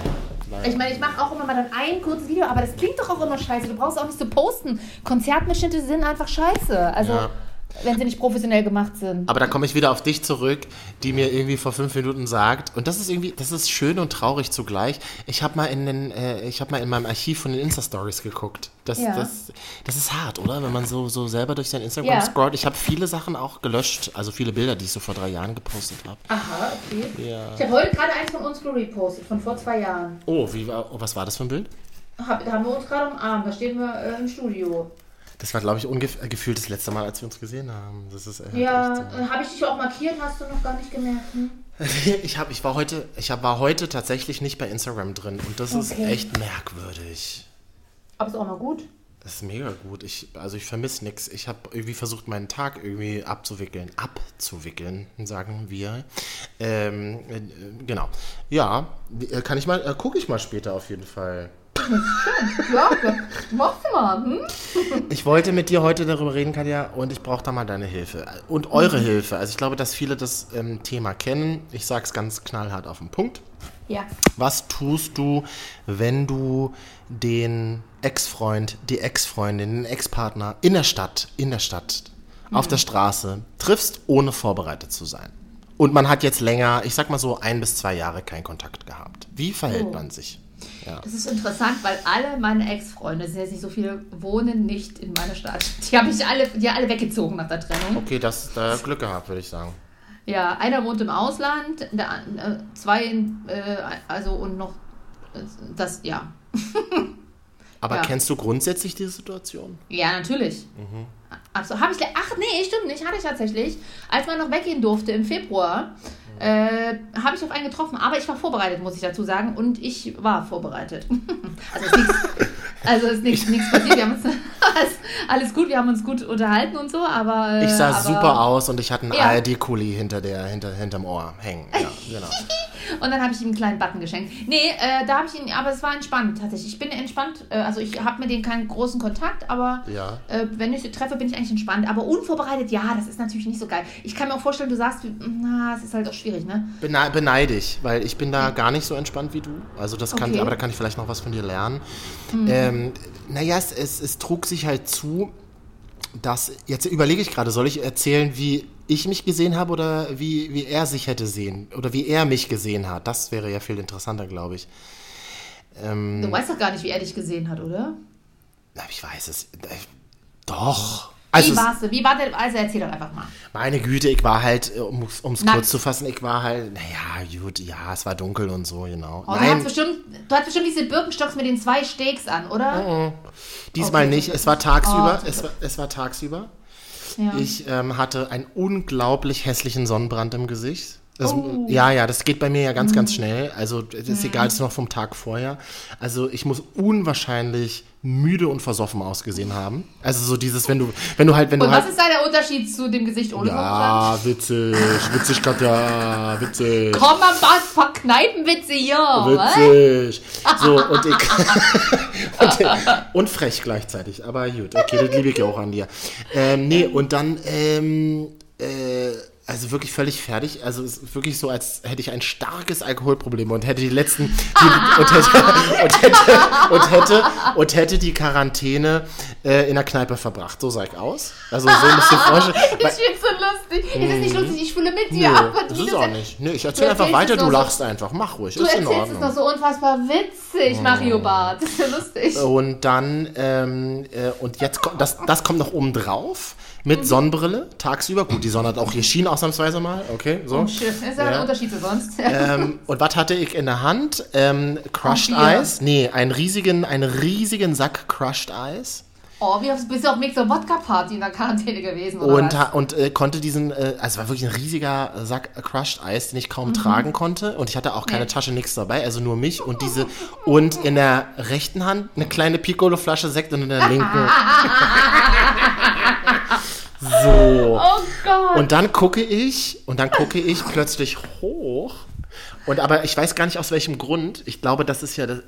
Speaker 6: Ich meine, ich mache auch immer mal dann ein kurzes Video, aber das klingt doch auch immer scheiße. Du brauchst auch nicht so posten. Konzertmitschnitte sind einfach scheiße. Also,
Speaker 8: Ja.
Speaker 6: Wenn sie nicht professionell gemacht sind.
Speaker 8: Aber da komme ich wieder auf dich zurück, die mir irgendwie vor fünf Minuten sagt, und das ist irgendwie, das ist schön und traurig zugleich. Ich habe mal in den, äh, ich habe mal in meinem Archiv von den Insta-Stories geguckt. Das,
Speaker 6: Ja.
Speaker 8: das, das ist hart, oder? Wenn man so, so selber durch sein Instagram
Speaker 6: Ja.
Speaker 8: scrollt. Ich habe viele Sachen auch gelöscht, also viele Bilder, die ich so vor drei Jahren gepostet habe.
Speaker 6: Aha, okay.
Speaker 8: Ja.
Speaker 6: Ich habe heute gerade eins von uns gepostet, von vor zwei Jahren.
Speaker 8: Oh, wie war, oh, was war das für ein Bild?
Speaker 6: Hab, da haben wir uns gerade umarmt, da stehen wir äh, im Studio.
Speaker 8: Das war, glaube ich, ungef- äh, gefühlt das letzte Mal, als wir uns gesehen haben. Das ist äh,
Speaker 6: Ja, äh, habe ich dich auch markiert, hast du noch gar nicht gemerkt. Hm?
Speaker 8: Ich, hab, ich, war heute, ich hab, war heute tatsächlich nicht bei Instagram drin und das ist
Speaker 6: Okay.
Speaker 8: echt merkwürdig.
Speaker 6: Aber ist auch mal gut.
Speaker 8: Das ist mega gut. Ich, also ich vermisse nichts. Ich habe irgendwie versucht, meinen Tag irgendwie abzuwickeln. Abzuwickeln, sagen wir. Ähm, äh, genau. Ja, äh, kann ich mal, äh, gucke ich mal später auf jeden Fall.
Speaker 6: Ja, machst du mal. Hm?
Speaker 8: Ich wollte mit dir heute darüber reden, Katja, und ich brauche da mal deine Hilfe. Und eure Hilfe. Also ich glaube, dass viele das ähm, Thema kennen. Ich sage es ganz knallhart auf den Punkt.
Speaker 6: Ja.
Speaker 8: Was tust du, wenn du den Ex-Freund, die Ex-Freundin, den Ex-Partner in der Stadt, in der Stadt auf der Straße triffst, ohne vorbereitet zu sein. Und man hat jetzt länger, ich sag mal so, ein bis zwei Jahre keinen Kontakt gehabt. Wie verhält
Speaker 6: Oh.
Speaker 8: man sich?
Speaker 6: Das ist interessant, weil alle meine Ex-Freunde, sind jetzt nicht so viele, wohnen nicht in meiner Stadt. Die habe ich alle, die alle weggezogen nach der Trennung.
Speaker 8: Okay, das da Glück gehabt, würde ich sagen.
Speaker 6: Ja, einer wohnt im Ausland, der, äh, zwei, in, äh, also und noch äh, das, ja.
Speaker 8: Aber
Speaker 6: Ja.
Speaker 8: kennst du grundsätzlich diese Situation?
Speaker 6: Ja, natürlich. Also habe ich, ach nee, stimmt nicht, hatte ich tatsächlich. Als man noch weggehen durfte im Februar, äh, habe ich auf einen getroffen, aber ich war vorbereitet, muss ich dazu sagen, und ich war vorbereitet. also ist nichts, also ist nichts, nichts passiert, wir haben uns, alles, alles gut, wir haben uns gut unterhalten und so, aber äh,
Speaker 8: Ich sah
Speaker 6: aber,
Speaker 8: super aus und ich hatte einen
Speaker 6: Ja.
Speaker 8: ARD-Kuli hinter der, hinter, hinterm Ohr hängen. Ja, genau.
Speaker 6: Und dann habe ich ihm einen kleinen Button geschenkt. Nee, äh, da habe ich ihn, aber es war entspannt tatsächlich. Ich bin entspannt, äh, also ich habe mit denen keinen großen Kontakt, aber
Speaker 8: Ja.
Speaker 6: äh, wenn ich sie treffe, bin ich eigentlich entspannt. Aber unvorbereitet, ja, das ist natürlich nicht so geil. Ich kann mir auch vorstellen, du sagst, na, es ist halt auch schwierig, ne?
Speaker 8: Bene beneide ich, weil ich bin da gar nicht so entspannt wie du. Also das kann,
Speaker 6: Okay.
Speaker 8: Aber da kann ich vielleicht noch was von dir lernen. Ähm, naja, es, es, es trug sich halt zu, dass, jetzt überlege ich gerade, soll ich erzählen, wie ich mich gesehen habe oder wie, wie er sich hätte sehen oder wie er mich gesehen hat? Das wäre ja viel interessanter, glaube ich.
Speaker 6: Du weißt doch gar nicht, wie er dich gesehen hat, oder?
Speaker 8: Na, ich weiß es. Äh, Doch. Also,
Speaker 6: wie warst du? Wie war der? Also erzähl doch einfach mal.
Speaker 8: Meine Güte, ich war halt, um es kurz zu fassen, ich war halt, naja, gut, ja, es war dunkel und so, genau.
Speaker 6: Oh, du, hast bestimmt, du hast bestimmt diese Birkenstocks mit den zwei Steaks an, oder?
Speaker 8: diesmal
Speaker 6: okay.
Speaker 8: nicht. Es war tagsüber.
Speaker 6: Oh,
Speaker 8: es, war, es war tagsüber.
Speaker 6: Ja.
Speaker 8: Ich ähm, hatte einen unglaublich hässlichen Sonnenbrand im Gesicht. Das,
Speaker 6: Oh.
Speaker 8: Ja, ja, das geht bei mir ja ganz,
Speaker 6: Mhm.
Speaker 8: ganz schnell. Also, es ist egal, es ist noch vom Tag vorher. Also, ich muss unwahrscheinlich müde und versoffen ausgesehen haben. Also, so dieses, wenn du, wenn du halt, wenn
Speaker 6: Und
Speaker 8: du
Speaker 6: was
Speaker 8: halt.
Speaker 6: ist da der Unterschied zu dem Gesicht ohne?
Speaker 8: Ja, witzig, witzig, Katja, witzig.
Speaker 6: Komm mal, was für Kneipenwitze hier, was?
Speaker 8: Witzig. So, und ich. und, und frech gleichzeitig. Aber gut, okay, das liebe ich ja auch an dir. Ähm, nee, und dann, ähm, äh, also wirklich völlig fertig. Also es ist wirklich so, als hätte ich ein starkes Alkoholproblem und hätte die letzten die, und, hätte, und, hätte, und, hätte, und hätte die Quarantäne äh, in der Kneipe verbracht. So sah ich aus. Also so ihr euch vorstellen.
Speaker 6: Das ist so lustig. Es ist nicht lustig, ich fühle mit dir.
Speaker 8: Nö,
Speaker 6: aber
Speaker 8: das ist auch nicht. Nö, ich erzähl
Speaker 6: Du
Speaker 8: einfach weiter,
Speaker 6: es
Speaker 8: du
Speaker 6: noch so-
Speaker 8: lachst einfach. Mach ruhig,
Speaker 6: Du
Speaker 8: ist in
Speaker 6: erzählst es
Speaker 8: Ordnung. Oh.
Speaker 6: noch so unfassbar witzig, Mario Barth. Das ist so lustig.
Speaker 8: Und dann, ähm, äh, und jetzt kommt, das, das kommt noch oben drauf mit Sonnenbrille, tagsüber. Gut, die Sonne hat auch hier Schien ausnahmsweise mal, okay, so.
Speaker 6: Oh, ist ja
Speaker 8: Ja.
Speaker 6: ein Unterschied zu sonst.
Speaker 8: Ähm, und was hatte ich in der Hand? Ähm, Crushed. Ice? Nee, einen riesigen, einen riesigen Sack Crushed Ice.
Speaker 6: Oh, wie oft bist du auf Mixer Wodka Party in der Quarantäne gewesen, oder
Speaker 8: Und,
Speaker 6: was?
Speaker 8: und äh, konnte diesen, äh, also war wirklich ein riesiger Sack Crushed Ice, den ich kaum tragen konnte. Und ich hatte auch keine
Speaker 6: Nee.
Speaker 8: Tasche, nichts dabei, also nur mich und diese. Und in der rechten Hand eine kleine Piccolo-Flasche Sekt und in der linken. so.
Speaker 6: Oh Gott.
Speaker 8: Und dann gucke ich, und dann gucke ich plötzlich hoch. Und aber ich weiß gar nicht aus welchem Grund. Ich glaube, das ist ja, da,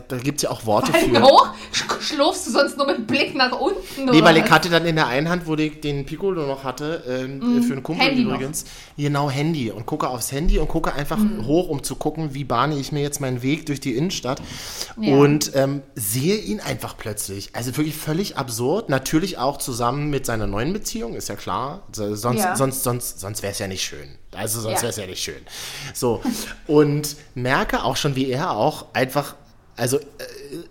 Speaker 8: da gibt es ja auch Worte
Speaker 6: Fallen
Speaker 8: für.
Speaker 6: hoch? Sch- Schlurfst du sonst nur mit Blick nach unten?
Speaker 8: Nee, weil ich hatte dann in der einen Hand, wo ich den Piccolo noch hatte, ähm, für einen Kumpel.
Speaker 6: Handy noch.
Speaker 8: übrigens, genau Handy und gucke aufs Handy und gucke einfach
Speaker 6: Mhm.
Speaker 8: hoch, um zu gucken, wie bahne ich mir jetzt meinen Weg durch die Innenstadt
Speaker 6: Ja.
Speaker 8: und ähm, sehe ihn einfach plötzlich. Also wirklich völlig absurd. Natürlich auch zusammen mit seiner neuen Beziehung, ist ja klar. So- Sonst,
Speaker 6: Ja.
Speaker 8: sonst, sonst, sonst wäre es ja nicht schön. Also sonst
Speaker 6: Ja.
Speaker 8: wäre es ja nicht schön. So und merke auch schon, wie er auch einfach also äh,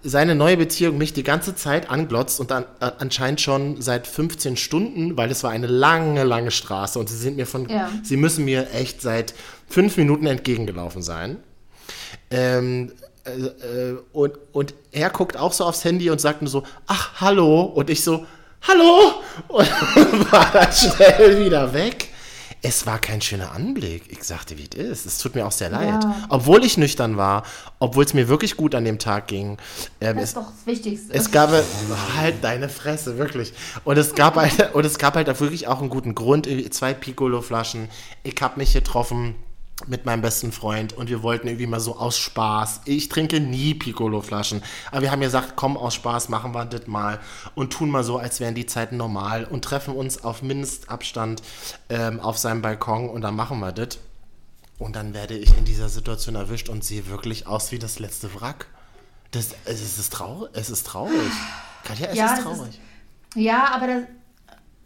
Speaker 8: seine neue Beziehung mich die ganze Zeit anglotzt und dann äh, anscheinend schon seit 15 Stunden, weil es war eine lange, lange Straße und sie sind mir von,
Speaker 6: Ja.
Speaker 8: sie müssen mir echt seit fünf Minuten entgegengelaufen sein. Ähm, äh, äh, und, und er guckt auch so aufs Handy und sagt nur so, ach, hallo. Und ich so, hallo. Und war dann schnell wieder weg. Es war kein schöner Anblick. Ich sagte, wie es ist. Es tut mir auch sehr leid.
Speaker 6: Ja.
Speaker 8: Obwohl ich nüchtern war, obwohl es mir wirklich gut an dem Tag ging. Ähm,
Speaker 6: Das
Speaker 8: es,
Speaker 6: ist doch das Wichtigste.
Speaker 8: es gab halt deine Fresse, wirklich. Und es gab halt, und es gab halt auch wirklich auch einen guten Grund. Zwei Piccolo-Flaschen. Ich habe mich getroffen mit meinem besten Freund und wir wollten irgendwie mal so aus Spaß. Ich trinke nie Piccolo-Flaschen, aber wir haben gesagt, komm aus Spaß, machen wir das mal und tun mal so, als wären die Zeiten normal und treffen uns auf Mindestabstand ähm, auf seinem Balkon und dann machen wir das. Und dann werde ich in dieser Situation erwischt und sehe wirklich aus wie das letzte Wrack. Das, es ist traurig. Es ist traurig. Katja, es
Speaker 6: Ja,
Speaker 8: ist
Speaker 6: das ist-
Speaker 8: traurig.
Speaker 6: Ja, aber das,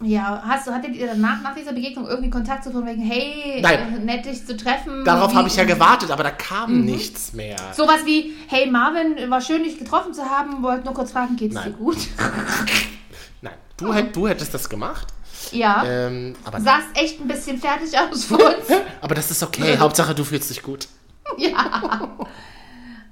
Speaker 6: Ja, hast du, hattet ihr danach, nach dieser Begegnung irgendwie Kontakt zu tun, wegen, hey,
Speaker 8: Nein.
Speaker 6: äh, nett dich zu treffen?
Speaker 8: Darauf habe ich ja gewartet, aber da kam
Speaker 6: Mhm.
Speaker 8: nichts mehr.
Speaker 6: Sowas wie, hey Marvin, war schön, dich getroffen zu haben, wollte nur kurz fragen, geht's
Speaker 8: Nein.
Speaker 6: dir gut?
Speaker 8: Nein, du, hätt, du hättest das gemacht.
Speaker 6: ja.
Speaker 8: Ähm, aber,
Speaker 6: Sahst echt ein bisschen fertig aus vor uns.
Speaker 8: aber das ist okay. Hauptsache, du fühlst dich gut.
Speaker 6: ja.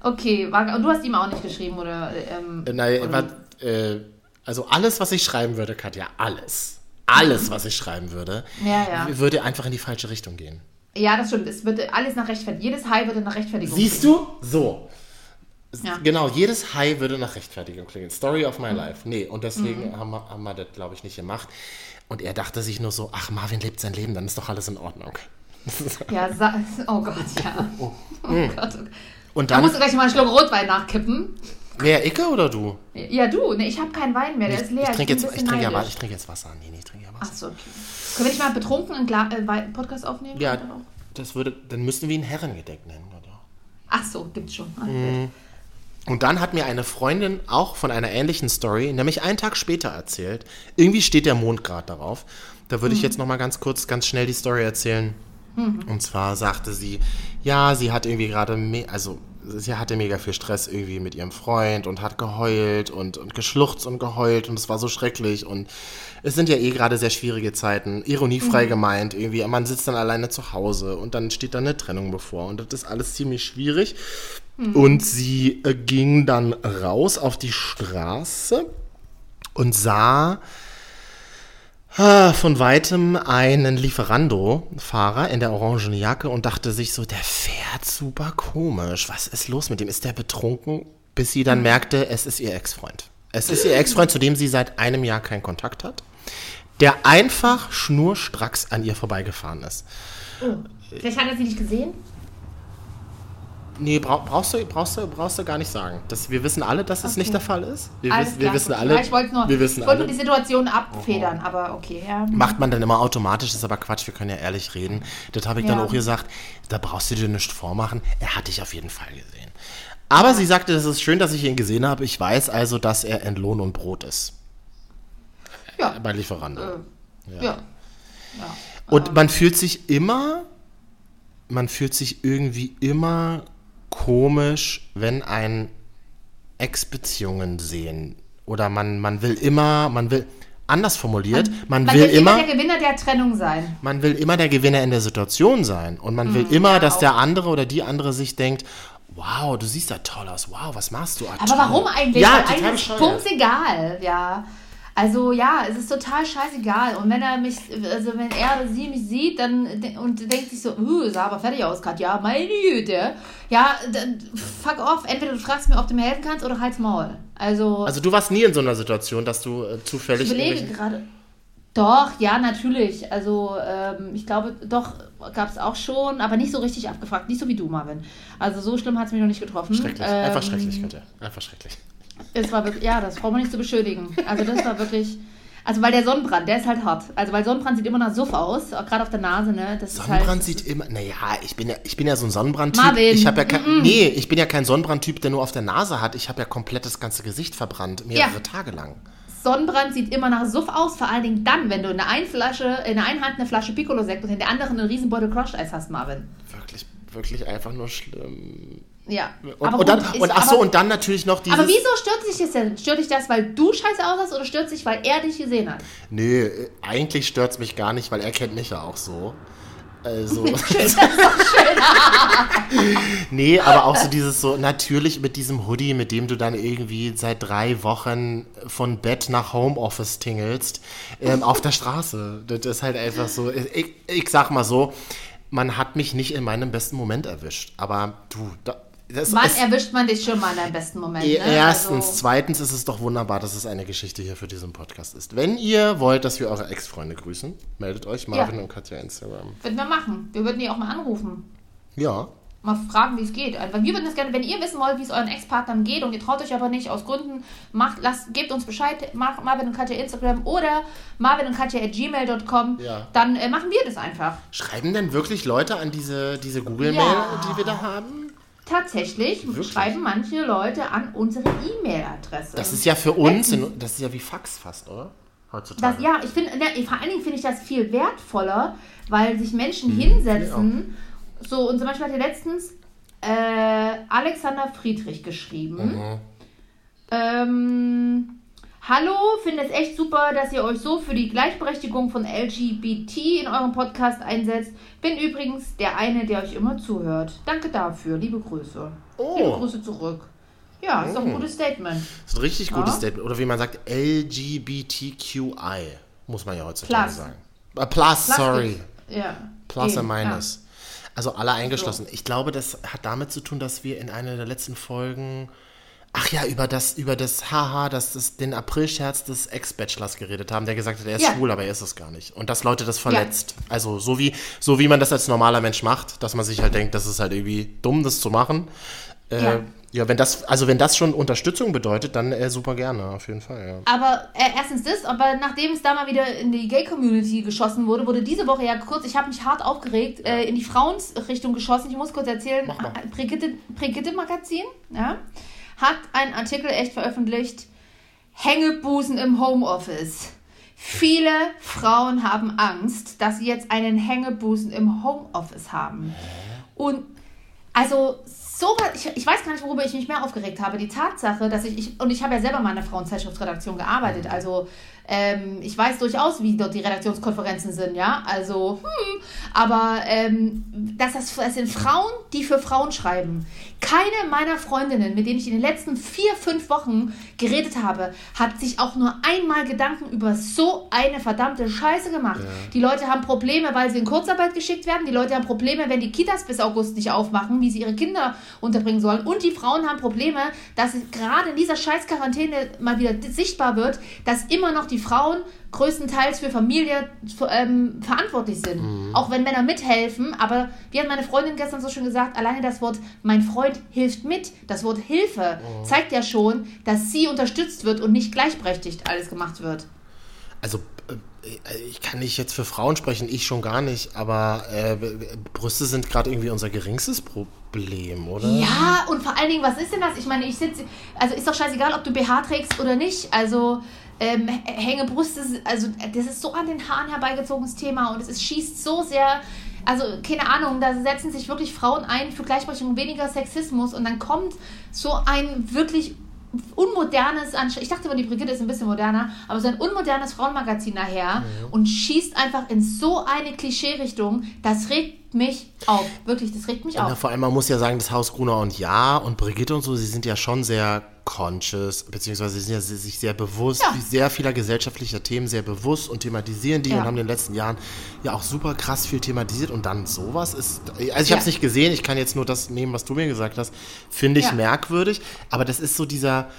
Speaker 6: Okay, war, und du hast ihm auch nicht geschrieben, oder? Ähm,
Speaker 8: Äh, Nein,
Speaker 6: oder-
Speaker 8: was, äh, also alles, was ich schreiben würde, Katja, alles. Alles, was ich schreiben würde,
Speaker 6: Ja, ja.
Speaker 8: würde einfach in die falsche Richtung gehen.
Speaker 6: Ja, das stimmt. Es wird alles nach Rechtfertigung. Jedes High würde nach Rechtfertigung.
Speaker 8: Siehst du? So.
Speaker 6: Ja.
Speaker 8: Genau, jedes High würde nach Rechtfertigung klingen. Story of my life. Nee, und deswegen haben, wir, haben wir das, glaube ich, nicht gemacht. Und er dachte sich nur so, ach, Marvin lebt sein Leben, dann ist doch alles in Ordnung.
Speaker 6: Ja, oh Gott, ja. Oh Gott. okay.
Speaker 8: Und
Speaker 6: Da
Speaker 8: dann,
Speaker 6: musst du gleich mal einen Schluck Rotwein nachkippen.
Speaker 8: Wer, Icke oder du?
Speaker 6: Ja, du, ne, ich habe keinen Wein mehr, der ist leer.
Speaker 8: ich trinke jetzt, ich trinke ja, ich trinke jetzt Wasser. Nee, nee, ich trinke ja Wasser.
Speaker 6: Ach so, okay. Können wir nicht mal betrunken einen Gla äh, Podcast aufnehmen?
Speaker 8: Ja, das würde, dann müssten wir ihn Herrengedeck nennen, oder?
Speaker 6: Ach so, gibt's schon. Ah,
Speaker 8: Mhm. Und dann hat mir eine Freundin auch von einer ähnlichen Story, nämlich einen Tag später erzählt. Irgendwie steht der Mond gerade darauf. Da würde ich jetzt noch mal ganz kurz, ganz schnell die Story erzählen. Und zwar sagte sie, ja, sie hat irgendwie gerade, also sie hatte mega viel Stress irgendwie mit ihrem Freund und hat geheult und, und geschluchzt und geheult und es war so schrecklich und es sind ja eh gerade sehr schwierige Zeiten, ironiefrei gemeint irgendwie, man sitzt dann alleine zu Hause und dann steht da eine Trennung bevor und das ist alles ziemlich schwierig und sie äh, ging dann raus auf die Straße und sah ah, von weitem einen Lieferando-Fahrer in der orangen Jacke und dachte sich so, der fährt super komisch. Was ist los mit dem? Ist der betrunken? Bis sie dann merkte, es ist ihr Ex-Freund. Es ist ihr Ex-Freund, zu dem sie seit einem Jahr keinen Kontakt hat, der einfach schnurstracks an ihr vorbeigefahren ist.
Speaker 6: Vielleicht hat er sie nicht gesehen?
Speaker 8: Nee, brauch, brauchst, du, brauchst, du, brauchst du gar nicht sagen. Das, wir wissen alle, dass es nicht der Fall ist. Wir,
Speaker 6: Alles
Speaker 8: wissen- wir wissen alle.
Speaker 6: Ja, ich wollte nur,
Speaker 8: wir wissen
Speaker 6: ich wollte nur die Situation abfedern, aber okay, ja.
Speaker 8: Macht man dann immer automatisch, ist aber Quatsch, wir können ja ehrlich reden. Das habe ich dann
Speaker 6: Ja.
Speaker 8: auch gesagt, da brauchst du dir nichts vormachen. Er hat dich auf jeden Fall gesehen. Aber sie sagte, es ist schön, dass ich ihn gesehen habe. Ich weiß also, dass er in Lohn und Brot ist.
Speaker 6: Ja.
Speaker 8: Bei Lieferando.
Speaker 6: Ja. ja.
Speaker 8: Und man fühlt sich immer, man fühlt sich irgendwie immer komisch, wenn ein Ex-Beziehungen sehen. Oder man, man will immer, man will, anders formuliert, man,
Speaker 6: Man
Speaker 8: will
Speaker 6: will immer
Speaker 8: immer,
Speaker 6: der Gewinner der Trennung sein.
Speaker 8: man will immer der Gewinner in der Situation sein. Und man will immer, dass der andere oder die andere sich denkt, wow, du siehst ja toll aus, wow, was machst du? Ah,
Speaker 6: Aber warum eigentlich?
Speaker 8: Ja,
Speaker 6: Weil
Speaker 8: total
Speaker 6: eigentlich ist egal, ja. Also ja, es ist total scheißegal. Und wenn er mich, also wenn er oder sie mich sieht, dann und denkt sich so, uh, sah aber fertig aus, Katja, meine Güte. Ja, dann fuck off. Entweder du fragst mir, ob du mir helfen kannst oder halt's Maul. Also,
Speaker 8: Also du warst nie in so einer Situation, dass du äh, zufällig
Speaker 6: ich überlege gerade. Doch, ja, natürlich. Also, ähm, ich glaube, doch, gab es auch schon, aber nicht so richtig abgefragt. Nicht so wie du, Marvin. Also, so schlimm hat es mich noch nicht getroffen.
Speaker 8: Schrecklich, einfach
Speaker 6: Ähm,
Speaker 8: schrecklich, Katja. Einfach schrecklich.
Speaker 6: Es war wirklich, ja, das braucht man nicht zu beschönigen. Also das war wirklich, also weil der Sonnenbrand, der ist halt hart. Also weil Sonnenbrand sieht immer nach Suff aus, gerade auf der Nase, ne? Das
Speaker 8: Sonnenbrand
Speaker 6: halt,
Speaker 8: sieht immer, naja, ich bin ja, ich bin ja so ein Sonnenbrandtyp.
Speaker 6: Marvin,
Speaker 8: Ich habe ja kein, nee, ich bin ja kein Sonnenbrandtyp, der nur auf der Nase hat. Ich habe ja komplett das ganze Gesicht verbrannt, mehrere
Speaker 6: Ja.
Speaker 8: Tage lang.
Speaker 6: Sonnenbrand sieht immer nach Suff aus, vor allen Dingen dann, wenn du in der einen Flasche, in der einen Hand eine Flasche Piccolo-Sekt und in der anderen einen Riesenbeutel Crushed Eis hast, Marvin.
Speaker 8: Wirklich, wirklich einfach nur schlimm.
Speaker 6: Ja.
Speaker 8: Und,
Speaker 6: Aber
Speaker 8: und, dann,
Speaker 6: ist-
Speaker 8: und ach so,
Speaker 6: aber-
Speaker 8: und dann natürlich noch dieses.
Speaker 6: Aber wieso stört sich das denn? Stört dich das, weil du scheiße aussahst oder stört sich, weil er dich gesehen hat?
Speaker 8: Nö, eigentlich stört's mich gar nicht, weil er kennt mich ja auch so. Also. nee, aber auch so dieses so, natürlich mit diesem Hoodie, mit dem du dann irgendwie seit drei Wochen von Bett nach Homeoffice tingelst, ähm, auf der Straße. Das ist halt einfach so, ich, ich sag mal so, man hat mich nicht in meinem besten Moment erwischt. Aber du, da, das
Speaker 6: Wann erwischt man dich schon mal in deinem besten Moment? Ne?
Speaker 8: Erstens,
Speaker 6: Also,
Speaker 8: zweitens ist es doch wunderbar, dass es eine Geschichte hier für diesen Podcast ist. Wenn ihr wollt, dass wir eure Ex-Freunde grüßen, meldet euch Marvin und Katja Instagram.
Speaker 6: würden wir machen. Wir würden die auch mal anrufen.
Speaker 8: Ja.
Speaker 6: Mal fragen, wie es geht. Also, Weil wir würden das gerne, wenn ihr wissen wollt, wie es euren Ex-Partnern geht und ihr traut euch aber nicht aus Gründen, macht, lasst, gebt uns Bescheid, Mar Marvin und Katja Instagram oder marvin und Katja at gmail.com.
Speaker 8: Ja.
Speaker 6: Dann äh, machen wir das einfach.
Speaker 8: Schreiben denn wirklich Leute an diese, diese Google-Mail,
Speaker 6: Ja.
Speaker 8: die wir da haben?
Speaker 6: Tatsächlich
Speaker 8: Wirklich?
Speaker 6: schreiben manche Leute an unsere E-Mail-Adresse.
Speaker 8: Das ist ja für uns, in, das ist ja wie Fax fast, oder? heutzutage.
Speaker 6: Das, ja, ich finde, ne, vor allen Dingen finde ich das viel wertvoller, weil sich Menschen
Speaker 8: Mhm,
Speaker 6: hinsetzen. So, und zum Beispiel hat hier letztens äh, Alexander Friedrich geschrieben.
Speaker 8: Mhm.
Speaker 6: Ähm, Hallo, finde es echt super, dass ihr euch so für die Gleichberechtigung von LGBT in eurem Podcast einsetzt. Bin übrigens der eine, der euch immer zuhört. Danke dafür. Liebe Grüße.
Speaker 8: Oh.
Speaker 6: Liebe Grüße zurück. Ja, ist doch ein gutes Statement.
Speaker 8: Das ist ein richtig gutes
Speaker 6: Ja.
Speaker 8: Statement. Oder wie man sagt, LGBTQI, muss man ja heutzutage
Speaker 6: Plus.
Speaker 8: sagen. Äh, plus,
Speaker 6: Plus
Speaker 8: sorry.
Speaker 6: Ja.
Speaker 8: Plus
Speaker 6: Eben,
Speaker 8: und Minus. Also alle eingeschlossen. Ich glaube, das hat damit zu tun, dass wir in einer der letzten Folgen, ach ja, über das, über das Haha, das, das, den Aprilscherz des Ex-Bachelors geredet haben, der gesagt hat, er ist
Speaker 6: Ja.
Speaker 8: schwul, aber er ist es gar nicht. Und dass Leute das verletzt. Also so wie, so wie man das als normaler Mensch macht, dass man sich halt denkt, das ist halt irgendwie dumm, das zu machen. Äh,
Speaker 6: Ja.
Speaker 8: Ja. wenn das, also wenn das schon Unterstützung bedeutet, dann äh, super gerne, auf jeden Fall, ja.
Speaker 6: Aber äh, erstens das, aber nachdem es da mal wieder in die Gay-Community geschossen wurde, wurde diese Woche ja kurz, ich habe mich hart aufgeregt, äh, in die Frauensrichtung geschossen. Ich muss kurz erzählen. Brigitte, Brigitte Magazin ja, hat einen Artikel echt veröffentlicht, Hängebusen im Homeoffice. Viele Frauen haben Angst, dass sie jetzt einen Hängebusen im Homeoffice haben. Und also so ich, ich weiß gar nicht, worüber ich mich mehr aufgeregt habe. Die Tatsache, dass ich, ich und ich habe ja selber mal in der Frauenzeitschriftsredaktion gearbeitet, also ähm, ich weiß durchaus, wie dort die Redaktionskonferenzen sind, ja, also hm, aber ähm, dass das, das sind Frauen, die für Frauen schreiben. Keine meiner Freundinnen, mit denen ich in den letzten vier, fünf Wochen geredet habe, hat sich auch nur einmal Gedanken über so eine verdammte Scheiße gemacht. Die Leute haben Probleme, weil sie in Kurzarbeit geschickt werden. Die Leute haben Probleme, wenn die Kitas bis August nicht aufmachen, wie sie ihre Kinder unterbringen sollen. Und die Frauen haben Probleme, dass gerade in dieser scheiß Quarantäne mal wieder sichtbar wird, dass immer noch die Frauen größtenteils für Familie ähm, verantwortlich sind. Auch wenn Männer mithelfen. Aber wie hat meine Freundin gestern so schön gesagt, alleine das Wort mein Freund hilft mit, das Wort Hilfe, zeigt ja schon, dass sie unterstützt wird und nicht gleichberechtigt alles gemacht wird.
Speaker 8: Also, äh, ich kann nicht jetzt für Frauen sprechen, ich schon gar nicht, aber äh, Brüste sind gerade irgendwie unser geringstes Problem, oder?
Speaker 6: Ja, und vor allen Dingen, was ist denn das? Ich meine, ich sitze, also ist doch scheißegal, ob du BH trägst oder nicht. Also, ähm, Hängebrust, ist, also das ist so an den Haaren herbeigezogenes Thema und es ist, schießt so sehr, also keine Ahnung, da setzen sich wirklich Frauen ein für Gleichberechtigung, weniger Sexismus und dann kommt so ein wirklich unmodernes, ich dachte immer, die Brigitte ist ein bisschen moderner, aber so ein unmodernes Frauenmagazin daher und schießt einfach in so eine Klischee-Richtung, das regt mich auf. Wirklich, das regt mich
Speaker 8: Ja,
Speaker 6: auf.
Speaker 8: vor allem, man muss ja sagen, das Haus Gruner und Ja und Brigitte und so, sie sind ja schon sehr conscious, beziehungsweise sie sind ja sich sehr bewusst,
Speaker 6: Ja.
Speaker 8: sehr vieler gesellschaftlicher Themen sehr bewusst und thematisieren die
Speaker 6: Ja.
Speaker 8: und haben in den letzten Jahren ja auch super krass viel thematisiert und dann sowas ist, also ich
Speaker 6: Ja.
Speaker 8: habe es nicht gesehen, ich kann jetzt nur das nehmen, was du mir gesagt hast, finde ich merkwürdig, aber das ist so dieser,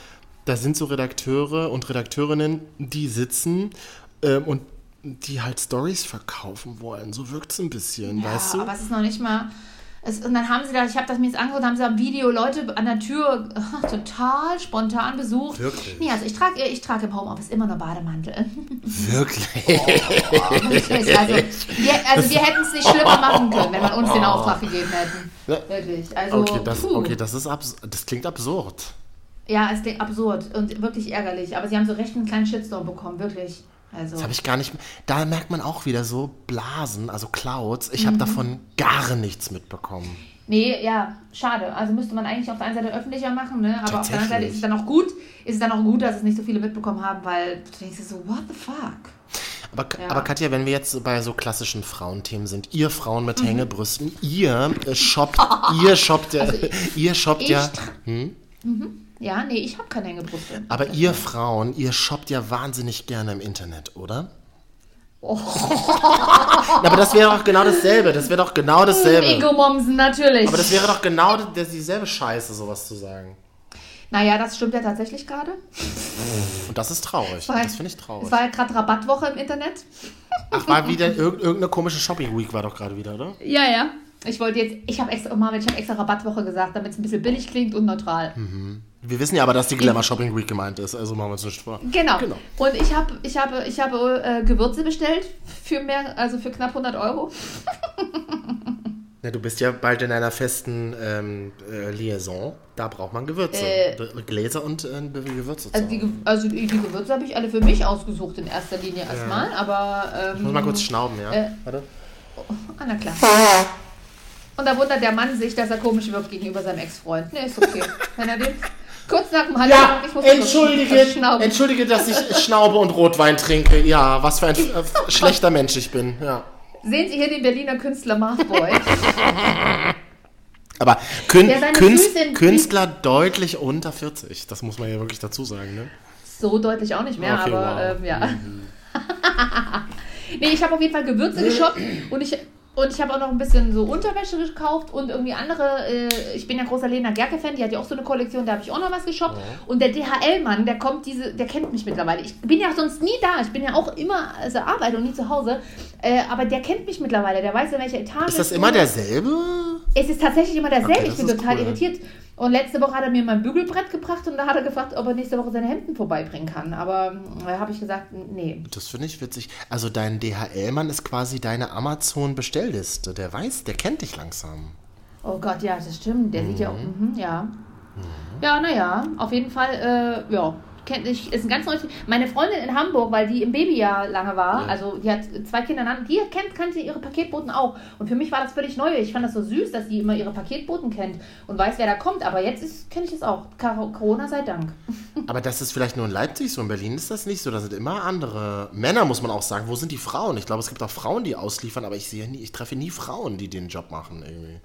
Speaker 8: da sind so Redakteure und Redakteurinnen, die sitzen ähm, und die halt Stories verkaufen wollen, so wirkt es ein bisschen,
Speaker 6: Ja,
Speaker 8: weißt du?
Speaker 6: aber es ist noch nicht mal. Es, und dann haben sie da, ich habe das mir jetzt angeguckt, haben sie am Video Leute an der Tür ach, total spontan besucht.
Speaker 8: Wirklich?
Speaker 6: Nee, also ich trage ich trage im Homeoffice immer nur Bademantel.
Speaker 8: Wirklich?
Speaker 6: Wirklich, also, wir, also wir hätten es nicht schlimmer machen können, wenn man uns den Auftrag gegeben hätten. Wirklich. Also,
Speaker 8: Okay, das, okay, das ist abs das klingt absurd.
Speaker 6: Ja, es ist absurd und wirklich ärgerlich. Aber sie haben so recht einen kleinen Shitstorm bekommen, wirklich. Also.
Speaker 8: Das habe ich gar nicht. Da merkt man auch wieder so Blasen, also Clouds. Ich
Speaker 6: Mhm.
Speaker 8: habe davon gar nichts mitbekommen.
Speaker 6: Nee, ja, schade. Also müsste man eigentlich auf der einen Seite öffentlicher machen, ne? Aber auf der anderen Seite ist es dann auch gut, ist es dann auch gut, dass es nicht so viele mitbekommen haben, weil du denkst dir so, what the fuck?
Speaker 8: Aber,
Speaker 6: Ja.
Speaker 8: aber Katja, wenn wir jetzt bei so klassischen Frauenthemen sind, ihr Frauen
Speaker 6: Mhm.
Speaker 8: mit Hängebrüsten, ihr äh, shoppt, ihr shoppt ja, ihr shoppt ja,
Speaker 6: Ich- Mhm. Ja, nee, ich habe keine Hängebrüste.
Speaker 8: aber ihr Frauen, ihr shoppt ja wahnsinnig gerne im Internet, oder?
Speaker 6: Oh.
Speaker 8: Na, aber das wäre doch genau dasselbe. Das wäre doch genau dasselbe.
Speaker 6: Ego-Momsen, natürlich.
Speaker 8: Aber das wäre doch genau das- dieselbe Scheiße, sowas zu sagen.
Speaker 6: naja, das stimmt ja tatsächlich gerade.
Speaker 8: Und das ist traurig.
Speaker 6: Weil-
Speaker 8: Das finde ich traurig.
Speaker 6: Es war ja gerade Rabattwoche im Internet.
Speaker 8: Ach, war wieder irg irgendeine komische Shopping Week war doch gerade wieder, oder?
Speaker 6: Ja, ja. Ich wollte jetzt, ich habe extra, oh Marvin, ich habe extra Rabattwoche gesagt, damit es ein bisschen billig klingt und neutral.
Speaker 8: Wir wissen ja aber, dass die Glamour Shopping Week gemeint ist, also machen wir uns nicht vor.
Speaker 6: Genau.
Speaker 8: Genau.
Speaker 6: Und ich habe ich habe, ich habe äh, Gewürze bestellt für mehr, also für knapp 100 Euro.
Speaker 8: Na, du bist ja bald in einer festen ähm, äh, Liaison. Da braucht man Gewürze.
Speaker 6: Äh,
Speaker 8: Gläser und äh, Gewürze. zu
Speaker 6: Also die, also die, die Gewürze habe ich alle für mich ausgesucht in erster Linie erstmal, aber ähm,
Speaker 8: ich muss mal kurz schnauben, ja?
Speaker 6: äh,
Speaker 8: Warte.
Speaker 6: Ah, na klar. Und da wundert der Mann sich, dass er komisch wirkt gegenüber seinem Ex-Freund. Nee, ist okay. Wenn er den kurz nach dem Hallo
Speaker 8: Ja,
Speaker 6: ich muss
Speaker 8: entschuldige, entschuldige, dass ich schnaube und Rotwein trinke. Ja, was für ein äh, schlechter Mensch ich bin. Ja.
Speaker 6: Sehen Sie hier den Berliner Künstler Markboy.
Speaker 8: Aber Kün Künst
Speaker 6: Füße
Speaker 8: Künstler deutlich unter 40. Das muss man ja wirklich dazu sagen, ne?
Speaker 6: So deutlich auch nicht mehr,
Speaker 8: Okay,
Speaker 6: aber
Speaker 8: wow.
Speaker 6: ähm, ja. nee, ich habe auf jeden Fall Gewürze geshoppt und ich und ich habe auch noch ein bisschen so Unterwäsche gekauft und irgendwie andere. Äh, ich bin ja großer Lena Gerke-Fan, die hat ja auch so eine Kollektion, da habe ich auch noch was geshoppt. Und der DHL-Mann, der kommt diese, der kennt mich mittlerweile. Ich bin ja sonst nie da, ich bin ja auch immer also Arbeit und nie zu Hause. Äh, aber der kennt mich mittlerweile, der weiß, in welcher Etage.
Speaker 8: Ist das immer derselbe?
Speaker 6: Es ist tatsächlich immer derselbe.
Speaker 8: Okay,
Speaker 6: ich bin total
Speaker 8: cool.
Speaker 6: irritiert. Und letzte Woche hat er mir mein Bügelbrett gebracht und da hat er gefragt, ob er nächste Woche seine Hemden vorbeibringen kann. Aber da habe ich gesagt, nee.
Speaker 8: Das finde ich witzig. Also dein DHL-Mann ist quasi deine Amazon-Bestellliste. Der weiß, der kennt dich langsam.
Speaker 6: Oh Gott, ja, das stimmt. Der sieht ja auch, mhm, ja. Ja, naja, auf jeden Fall, äh, ja. Kennt ich, ist ein ganz neues. Meine Freundin in Hamburg, weil die im Babyjahr lange war,
Speaker 8: Ja.
Speaker 6: also die hat zwei Kinder, in- die kennt, kannte ihre Paketboten auch. Und für mich war das völlig neu. Ich fand das so süß, dass sie immer ihre Paketboten kennt und weiß, wer da kommt. Aber jetzt ist- kenne ich es auch. Corona sei Dank.
Speaker 8: Aber das ist vielleicht nur in Leipzig so. In Berlin ist das nicht so. Da sind immer andere Männer, muss man auch sagen. Wo sind die Frauen? Ich glaube, es gibt auch Frauen, die ausliefern, aber ich sehe nie, ich treffe nie Frauen, die den Job machen irgendwie.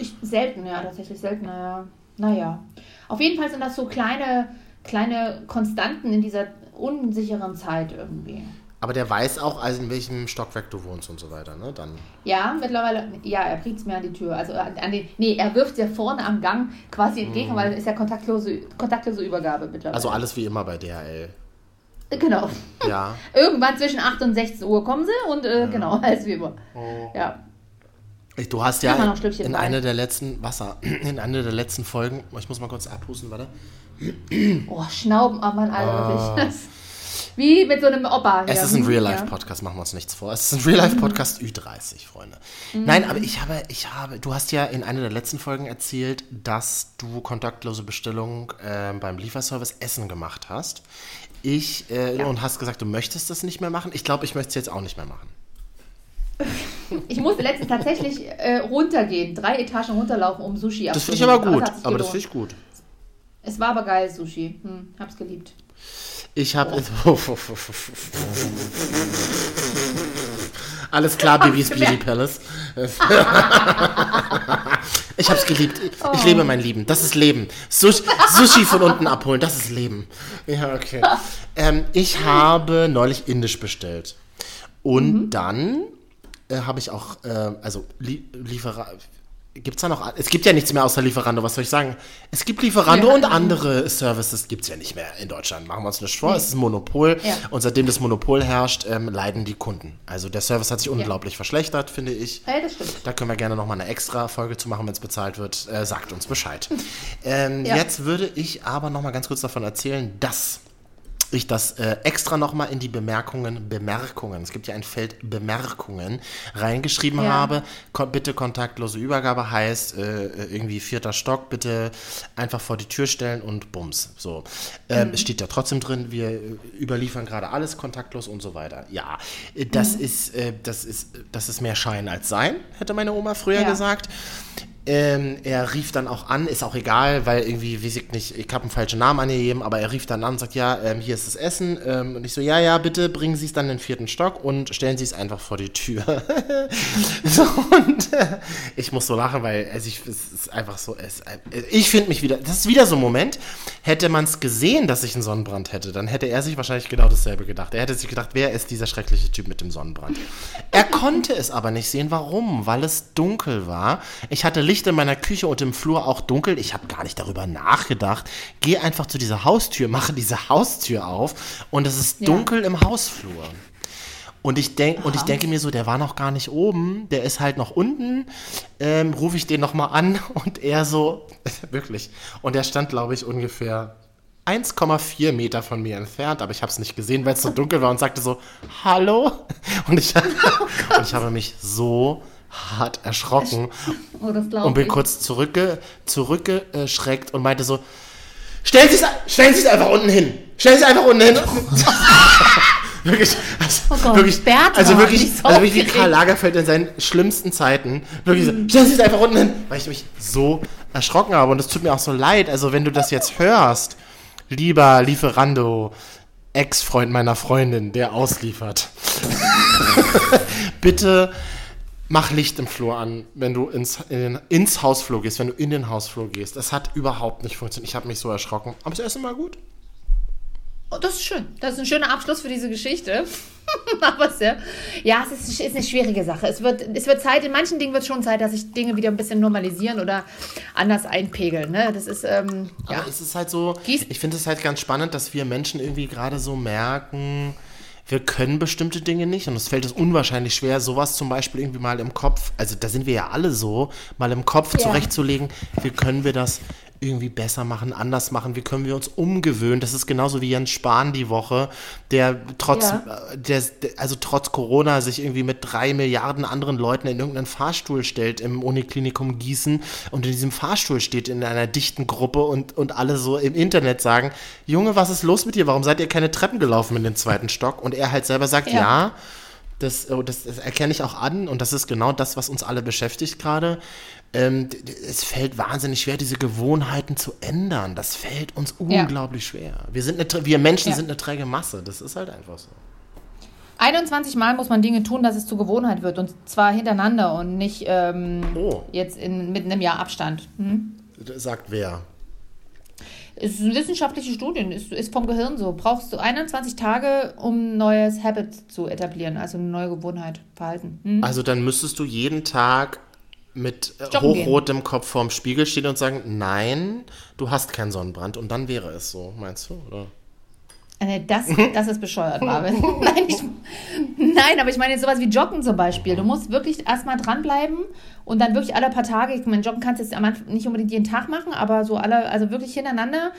Speaker 6: Ich, selten, ja, tatsächlich selten, naja. Naja. Auf jeden Fall sind das so kleine, kleine Konstanten in dieser unsicheren Zeit irgendwie.
Speaker 8: Aber der weiß auch, also in welchem Stockwerk du wohnst und so weiter, ne? Dann.
Speaker 6: Ja, mittlerweile, ja, er bringt es mir an die Tür. Also an, an den, nee, er wirft ja vorne am Gang quasi entgegen, weil es ist ja kontaktlose, kontaktlose Übergabe mittlerweile.
Speaker 8: Also alles wie immer bei DHL.
Speaker 6: Genau.
Speaker 8: Ja.
Speaker 6: Irgendwann zwischen 8 und 16 Uhr kommen sie und äh, genau, alles wie immer. Ja.
Speaker 8: Du hast ja in einer der letzten Wasser, in einer der letzten Folgen, ich muss mal kurz abhusten, warte.
Speaker 6: Oh, Schnauben, oh Mann, Alter, wirklich. Wie mit so einem Opa.
Speaker 8: Es
Speaker 6: hier.
Speaker 8: ist ein Real-Life-Podcast, machen wir uns nichts vor. Es ist ein Real-Life-Podcast Ü30, Freunde.
Speaker 6: Mhm.
Speaker 8: Nein, aber ich habe, ich habe, du hast ja in einer der letzten Folgen erzählt, dass du kontaktlose Bestellungen ähm, beim Lieferservice Essen gemacht hast. Ich, äh, und hast gesagt, du möchtest das nicht mehr machen. Ich glaube, ich möchte es jetzt auch nicht mehr machen.
Speaker 6: Ich musste letztens tatsächlich äh, runtergehen, drei Etagen runterlaufen, um Sushi
Speaker 8: Das finde ich aber
Speaker 6: abzuholen.
Speaker 8: gut.
Speaker 6: sich
Speaker 8: Aber das finde ich gut.
Speaker 6: Es war aber geil, Sushi. Hm, hab's geliebt.
Speaker 8: Ich habe. Alles klar, Bibis Beauty Palace. ich hab's geliebt. Ich lebe mein Leben. Das ist Leben. Sushi, Sushi von unten abholen, das ist Leben. Ja, okay. Ähm, ich habe neulich Indisch bestellt. Und dann äh, habe ich auch, äh, also Lie Lieferer. Gibt's da noch? Es gibt ja nichts mehr außer Lieferando, was soll ich sagen? Es gibt Lieferando
Speaker 6: Ja.
Speaker 8: und andere Services gibt's ja nicht mehr in Deutschland. Machen wir uns nicht vor, es ist ein Monopol.
Speaker 6: Ja.
Speaker 8: Und seitdem das Monopol herrscht, ähm, leiden die Kunden. Also der Service hat sich unglaublich verschlechtert, finde ich.
Speaker 6: Äh, das stimmt.
Speaker 8: Da können wir gerne nochmal eine extra Folge zu machen, wenn es bezahlt wird. Äh, sagt uns Bescheid. ähm,
Speaker 6: Ja.
Speaker 8: Jetzt würde ich aber nochmal ganz kurz davon erzählen, dass ich das äh, extra nochmal in die Bemerkungen, Bemerkungen, es gibt ja ein Feld Bemerkungen, reingeschrieben
Speaker 6: Ja.
Speaker 8: habe. Ko bitte kontaktlose Übergabe heißt äh, irgendwie vierter Stock, bitte einfach vor die Tür stellen und bums. So. Ähm,
Speaker 6: Mhm.
Speaker 8: Es steht ja trotzdem drin, wir äh, überliefern gerade alles kontaktlos und so weiter. Ja, äh, das,
Speaker 6: Mhm.
Speaker 8: ist, äh, das, ist, das ist mehr Schein als Sein, hätte meine Oma früher
Speaker 6: Ja.
Speaker 8: gesagt. Ähm, er rief dann auch an, ist auch egal, weil irgendwie, weiß ich nicht, ich habe einen falschen Namen angegeben, aber er rief dann an und sagt, ja, ähm, hier ist das Essen. Ähm, und ich so, ja, ja, bitte bringen Sie es dann in den vierten Stock und stellen Sie es einfach vor die Tür. so, und äh, ich muss so lachen, weil also ich, es ist einfach so, es, äh, ich finde mich wieder, das ist wieder so ein Moment, hätte man es gesehen, dass ich einen Sonnenbrand hätte, dann hätte er sich wahrscheinlich genau dasselbe gedacht. Er hätte sich gedacht, wer ist dieser schreckliche Typ mit dem Sonnenbrand? Er konnte es aber nicht sehen. Warum? Weil es dunkel war. Ich hatte Licht in meiner Küche und im Flur auch dunkel. Ich habe gar nicht darüber nachgedacht. Geh einfach zu dieser Haustür, mache diese Haustür auf und es ist
Speaker 6: Ja.
Speaker 8: dunkel im Hausflur. Und ich, denk, und ich denke mir so, der war noch gar nicht oben, der ist halt noch unten. Ähm, Rufe ich den nochmal an und er so, wirklich. Und er stand, glaube ich, ungefähr 1,4 Meter von mir entfernt, aber ich habe es nicht gesehen, weil es so dunkel war und sagte so, hallo. Und ich, und ich habe mich so hart erschrocken
Speaker 6: Oh,
Speaker 8: und bin
Speaker 6: ich.
Speaker 8: kurz zurückge, zurückgeschreckt und meinte so, stellen Sie es stellen Sie's einfach unten hin. Stellen Sie es einfach unten hin. wirklich, also,
Speaker 6: Oh Gott,
Speaker 8: wirklich, also wirklich,
Speaker 6: so
Speaker 8: also wirklich wie. Karl Lagerfeld in seinen schlimmsten Zeiten. Wirklich so, stellen Sie es einfach unten hin, weil ich mich so erschrocken habe und es tut mir auch so leid. Also wenn du das jetzt hörst, lieber Lieferando, Ex-Freund meiner Freundin, der ausliefert. Bitte mach Licht im Flur an, wenn du ins, in den, ins Hausflur gehst, wenn du in den Hausflur gehst. Das hat überhaupt nicht funktioniert. Ich habe mich so erschrocken. Aber das erste Mal gut.
Speaker 6: Oh, das ist schön. Das ist ein schöner Abschluss für diese Geschichte. Aber sehr, ja, es ist, ist eine schwierige Sache. Es wird, es wird Zeit, in manchen Dingen wird es schon Zeit, dass sich Dinge wieder ein bisschen normalisieren oder anders einpegeln. Ne? Das ist, ähm, ja.
Speaker 8: Aber es ist halt so, ich finde es halt ganz spannend, dass wir Menschen irgendwie gerade so merken, wir können bestimmte Dinge nicht und es fällt uns unwahrscheinlich schwer, sowas zum Beispiel irgendwie mal im Kopf, also da sind wir ja alle so, mal im Kopf zurechtzulegen, wie können wir das irgendwie besser machen, anders machen, wie können wir uns umgewöhnen. Das ist genauso wie Jens Spahn die Woche, der trotz,
Speaker 6: Ja.
Speaker 8: äh, der, also trotz Corona sich irgendwie mit drei Milliarden anderen Leuten in irgendeinen Fahrstuhl stellt im Uniklinikum Gießen und in diesem Fahrstuhl steht in einer dichten Gruppe und, und alle so im Internet sagen, Junge, was ist los mit dir? Warum seid ihr keine Treppen gelaufen in den zweiten Stock? Und er halt selber sagt,
Speaker 6: Ja.
Speaker 8: ja, das, oh, das, das erkenne ich auch an und das ist genau das, was uns alle beschäftigt gerade. Ähm, es fällt wahnsinnig schwer, diese Gewohnheiten zu ändern. Das fällt uns
Speaker 6: Ja.
Speaker 8: unglaublich schwer. Wir, sind eine, wir Menschen
Speaker 6: Ja.
Speaker 8: sind eine träge Masse. Das ist halt einfach so.
Speaker 6: 21 Mal muss man Dinge tun, dass es zur Gewohnheit wird. Und zwar hintereinander und nicht ähm,
Speaker 8: Oh.
Speaker 6: jetzt in, mit einem Jahr Abstand. Hm?
Speaker 8: Sagt wer?
Speaker 6: Es sind wissenschaftliche Studien, ist, ist vom Gehirn so. Brauchst du 21 Tage, um ein neues Habit zu etablieren, also eine neue Gewohnheit, Verhalten. Hm?
Speaker 8: Also dann müsstest du jeden Tag mit äh,
Speaker 6: Joggen gehen.
Speaker 8: hochrotem Kopf vorm Spiegel stehen und sagen, nein, du hast keinen Sonnenbrand. Und dann wäre es so, meinst du? Oder?
Speaker 6: Äh, Das, das ist bescheuert, Marvin. nein, ich, nein, aber ich meine jetzt sowas wie Joggen zum Beispiel. Du musst wirklich erstmal dranbleiben und dann wirklich alle paar Tage, ich meine, Joggen kannst du jetzt am Anfang nicht unbedingt jeden Tag machen, aber so alle, also wirklich hintereinander.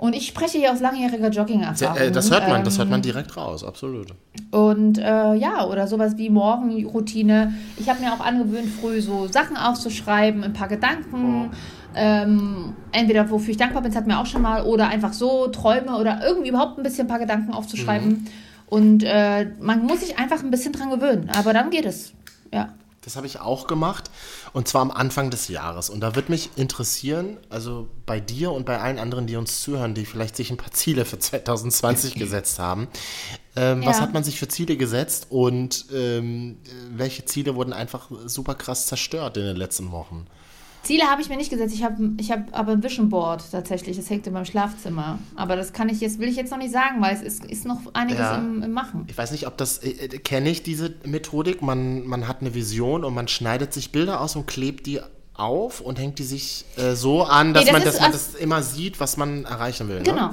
Speaker 6: Und ich spreche hier aus langjähriger Jogging-Erfahrung.
Speaker 8: Äh, das hört man, das hört man
Speaker 6: Ähm,
Speaker 8: direkt raus, absolut.
Speaker 6: Und äh, ja, oder sowas wie Morgenroutine. Ich habe mir auch angewöhnt, früh so Sachen aufzuschreiben, ein paar Gedanken. Ähm, entweder wofür ich dankbar bin, das hat mir auch schon mal, oder einfach so Träume oder irgendwie überhaupt ein bisschen ein paar Gedanken aufzuschreiben. Und äh, man muss sich einfach ein bisschen dran gewöhnen. Aber dann geht es. Ja.
Speaker 8: Das habe ich auch gemacht und zwar am Anfang des Jahres. Und da würde mich interessieren, also bei dir und bei allen anderen, die uns zuhören, die vielleicht sich ein paar Ziele für 2020 gesetzt haben. Ähm, Was
Speaker 6: Ja.
Speaker 8: hat man sich für Ziele gesetzt und ähm, welche Ziele wurden einfach super krass zerstört in den letzten Wochen?
Speaker 6: Ziele habe ich mir nicht gesetzt. Ich habe ich hab aber ein Vision Board tatsächlich. Das hängt in meinem Schlafzimmer. Aber das kann ich jetzt, will ich jetzt noch nicht sagen, weil es ist, ist noch einiges
Speaker 8: Ja.
Speaker 6: im, im Machen.
Speaker 8: Ich weiß nicht, ob das, äh, äh, kenne ich diese Methodik, man, man hat eine Vision und man schneidet sich Bilder aus und klebt die auf und hängt die sich äh, so an, dass,
Speaker 6: das
Speaker 8: man,
Speaker 6: ist
Speaker 8: dass man das immer sieht, was man erreichen will. Ne?
Speaker 6: Genau.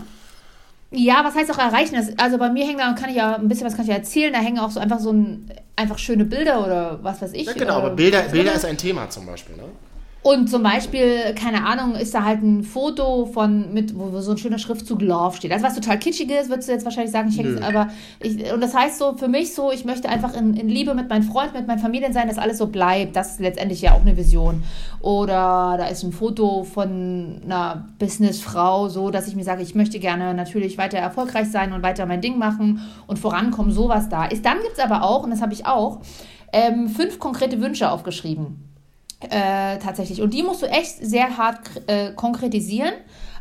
Speaker 6: Ja, was heißt auch erreichen? Das, also bei mir hängen da, kann ich ja ein bisschen was kann ich erzählen, da hängen auch so einfach so ein, einfach schöne Bilder oder was weiß ich.
Speaker 8: Ja, genau, aber Bilder. Bilder ist ein Thema zum Beispiel. Ne?
Speaker 6: Und zum Beispiel, keine Ahnung, ist da halt ein Foto von, mit, wo, so ein schöner Schriftzug Love steht. Also was total kitschig ist, würdest du jetzt wahrscheinlich sagen, ich häng's, aber ich, und das heißt so, für mich so, ich möchte einfach in, in Liebe mit meinen Freunden, mit meinen Familien sein, dass alles so bleibt. Das ist letztendlich ja auch eine Vision. Oder da ist ein Foto von einer Businessfrau, so, dass ich mir sage, ich möchte gerne natürlich weiter erfolgreich sein und weiter mein Ding machen und vorankommen, sowas da ist. Dann gibt es aber auch, und das habe ich auch, ähm, fünf konkrete Wünsche aufgeschrieben. Äh, tatsächlich. Und die musst du echt sehr hart äh, konkretisieren.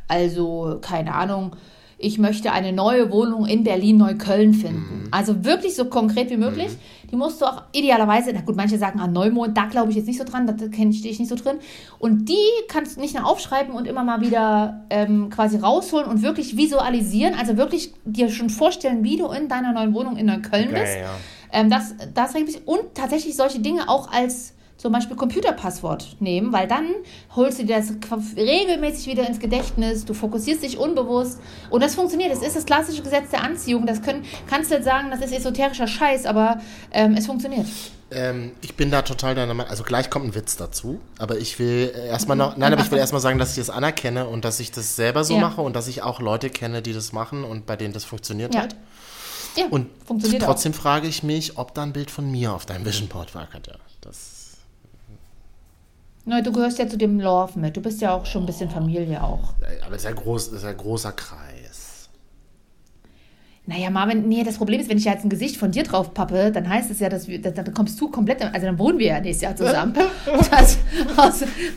Speaker 6: Also, keine Ahnung, ich möchte eine neue Wohnung in Berlin-Neukölln finden. Also wirklich so konkret wie möglich. Die musst du auch idealerweise, na gut, manche sagen, ah, Neumond, da glaube ich jetzt nicht so dran, da kenne ich dich nicht so drin. Und die kannst du nicht nur aufschreiben und immer mal wieder ähm, quasi rausholen und wirklich visualisieren. Also wirklich dir schon vorstellen, wie du in deiner neuen Wohnung in Neukölln bist.
Speaker 8: ja.
Speaker 6: Ähm, das, das und tatsächlich solche Dinge auch als zum Beispiel Computerpasswort nehmen, weil dann holst du dir das regelmäßig wieder ins Gedächtnis, du fokussierst dich unbewusst und das funktioniert. Das ist das klassische Gesetz der Anziehung. Das können, kannst du jetzt sagen, das ist esoterischer Scheiß, aber ähm, es funktioniert.
Speaker 8: Ähm, ich bin da total deiner Meinung. Also gleich kommt ein Witz dazu, aber ich will erstmal noch, nein, aber ich will erstmal sagen, dass ich das anerkenne und dass ich das selber so
Speaker 6: Ja.
Speaker 8: mache und dass ich auch Leute kenne, die das machen und bei denen das funktioniert
Speaker 6: Ja.
Speaker 8: halt.
Speaker 6: Ja,
Speaker 8: Und
Speaker 6: funktioniert
Speaker 8: trotzdem frage ich mich, ob da ein Bild von mir auf deinem Vision Board war, Katja. Das
Speaker 6: Na, du gehörst ja zu dem Love mit. Du bist ja auch schon ein bisschen Familie auch.
Speaker 8: Aber das ist ja groß, das ist ein großer Kreis.
Speaker 6: Naja, Marvin, nee, das Problem ist, wenn ich jetzt ein Gesicht von dir drauf pappe, dann heißt es ja, dass wir, dann kommst du komplett, also dann wohnen wir ja nächstes Jahr zusammen. Das,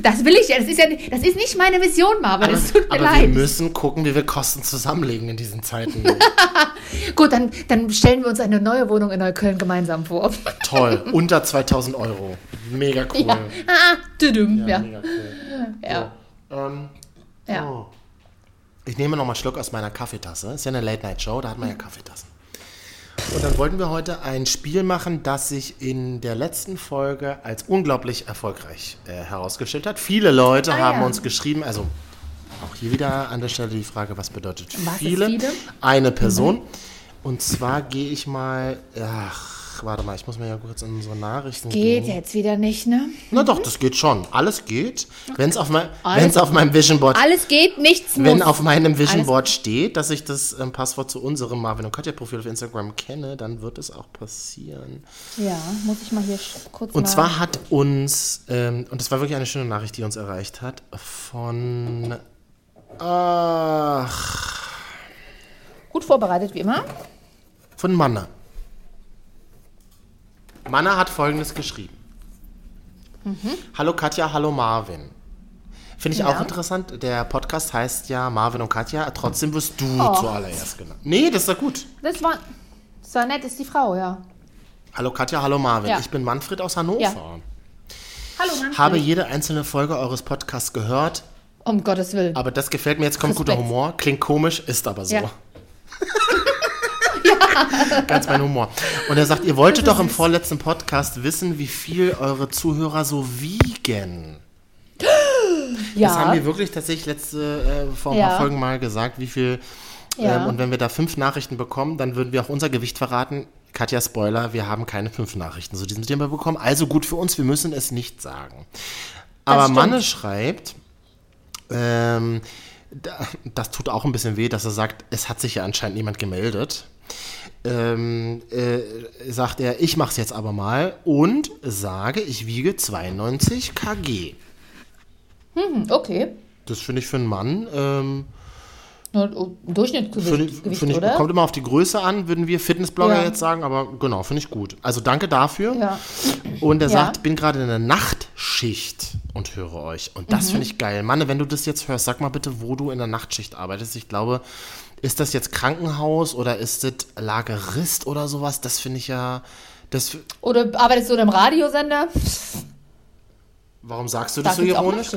Speaker 6: das will ich ja, das ist ja, das ist nicht meine Vision, Marvin, es tut mir
Speaker 8: Aber wir
Speaker 6: leid.
Speaker 8: müssen gucken, wie wir Kosten zusammenlegen in diesen Zeiten.
Speaker 6: Gut, dann, dann stellen wir uns eine neue Wohnung in Neukölln gemeinsam vor.
Speaker 8: Toll, unter 2000 Euro. Mega cool.
Speaker 6: Ja. Ah, düdüm, ja.
Speaker 8: Mega cool.
Speaker 6: Ja.
Speaker 8: Ähm,
Speaker 6: ja.
Speaker 8: oh. Ich nehme noch mal einen Schluck aus meiner Kaffeetasse. Ist ja eine Late-Night-Show, da hat man ja Kaffeetassen. Und dann wollten wir heute ein Spiel machen, das sich in der letzten Folge als unglaublich erfolgreich äh, herausgestellt hat. Viele Leute
Speaker 6: Ah,
Speaker 8: haben
Speaker 6: ja.
Speaker 8: uns geschrieben, also auch hier wieder an der Stelle die Frage, was bedeutet
Speaker 6: Was
Speaker 8: viele?
Speaker 6: viele?
Speaker 8: Eine Person. Und zwar gehe ich mal, ach, warte mal, ich muss mal ja kurz in unsere Nachrichten
Speaker 6: Geht
Speaker 8: gehen.
Speaker 6: jetzt wieder nicht, ne?
Speaker 8: Na doch, das geht schon. Alles geht. Wenn es auf, mein, auf meinem Vision Board
Speaker 6: Alles geht, nichts muss.
Speaker 8: wenn auf meinem Vision
Speaker 6: Alles-
Speaker 8: Board steht, dass ich das ähm, Passwort zu unserem Marvin und Katja Profil auf Instagram kenne, dann wird es auch passieren.
Speaker 6: Ja, muss ich mal hier kurz
Speaker 8: Und
Speaker 6: mal...
Speaker 8: zwar hat uns, ähm, und das war wirklich eine schöne Nachricht, die uns erreicht hat, von, ach,
Speaker 6: Gut vorbereitet, wie immer.
Speaker 8: von Manna. Manna hat folgendes geschrieben. Hallo Katja, hallo Marvin. Finde ich
Speaker 6: Ja.
Speaker 8: auch interessant. Der Podcast heißt ja Marvin und Katja. Trotzdem wirst du
Speaker 6: Oh.
Speaker 8: zuallererst genannt. Nee, das ist doch gut.
Speaker 6: Das war... So nett ist die Frau, ja.
Speaker 8: Hallo Katja, hallo Marvin.
Speaker 6: Ja.
Speaker 8: Ich bin Manfred aus Hannover.
Speaker 6: Ja. Hallo, Manfred.
Speaker 8: Habe jede einzelne Folge eures Podcasts gehört,
Speaker 6: Um Gottes Willen.
Speaker 8: aber das gefällt mir. Jetzt kommt guter
Speaker 6: Respekt.
Speaker 8: Humor. Klingt komisch, ist aber so.
Speaker 6: Ja.
Speaker 8: Ganz mein Humor. Und er sagt, ihr wolltet doch im vorletzten Podcast wissen, wie viel eure Zuhörer so wiegen.
Speaker 6: ja.
Speaker 8: Das haben wir wirklich tatsächlich letzte, äh, vor ein
Speaker 6: Ja.
Speaker 8: paar Folgen mal gesagt, wie viel.
Speaker 6: Ja.
Speaker 8: Ähm, und wenn wir da fünf Nachrichten bekommen, dann würden wir auch unser Gewicht verraten. Katja, Spoiler, wir haben keine fünf Nachrichten zu diesem Thema bekommen. Also gut für uns, wir müssen es nicht sagen. Aber. Manne schreibt, ähm, da, das tut auch ein bisschen weh, dass er sagt, es hat sich ja anscheinend niemand gemeldet. Ähm, äh, sagt er, ich mache es jetzt aber mal und sage, ich wiege 92 kg.
Speaker 6: Hm, okay.
Speaker 8: Das finde ich für einen Mann ähm,
Speaker 6: ein Durchschnittsgewicht,
Speaker 8: Finde ich,
Speaker 6: Gewicht,
Speaker 8: find ich,
Speaker 6: oder?
Speaker 8: kommt immer auf die Größe an, würden wir Fitnessblogger
Speaker 6: Ja.
Speaker 8: jetzt sagen, aber genau, finde ich gut. Also danke dafür.
Speaker 6: Ja.
Speaker 8: Und er
Speaker 6: Ja.
Speaker 8: sagt, bin gerade in der Nachtschicht und höre euch. Und
Speaker 6: Mhm.
Speaker 8: das finde ich geil. Manne, wenn du das jetzt hörst, sag mal bitte, wo du in der Nachtschicht arbeitest. Ich glaube, ist das jetzt Krankenhaus oder ist das Lagerist oder sowas? Das finde ich ja. Das,
Speaker 6: Oder arbeitest du in einem Radiosender?
Speaker 8: warum sagst du
Speaker 6: Da
Speaker 8: das so ironisch?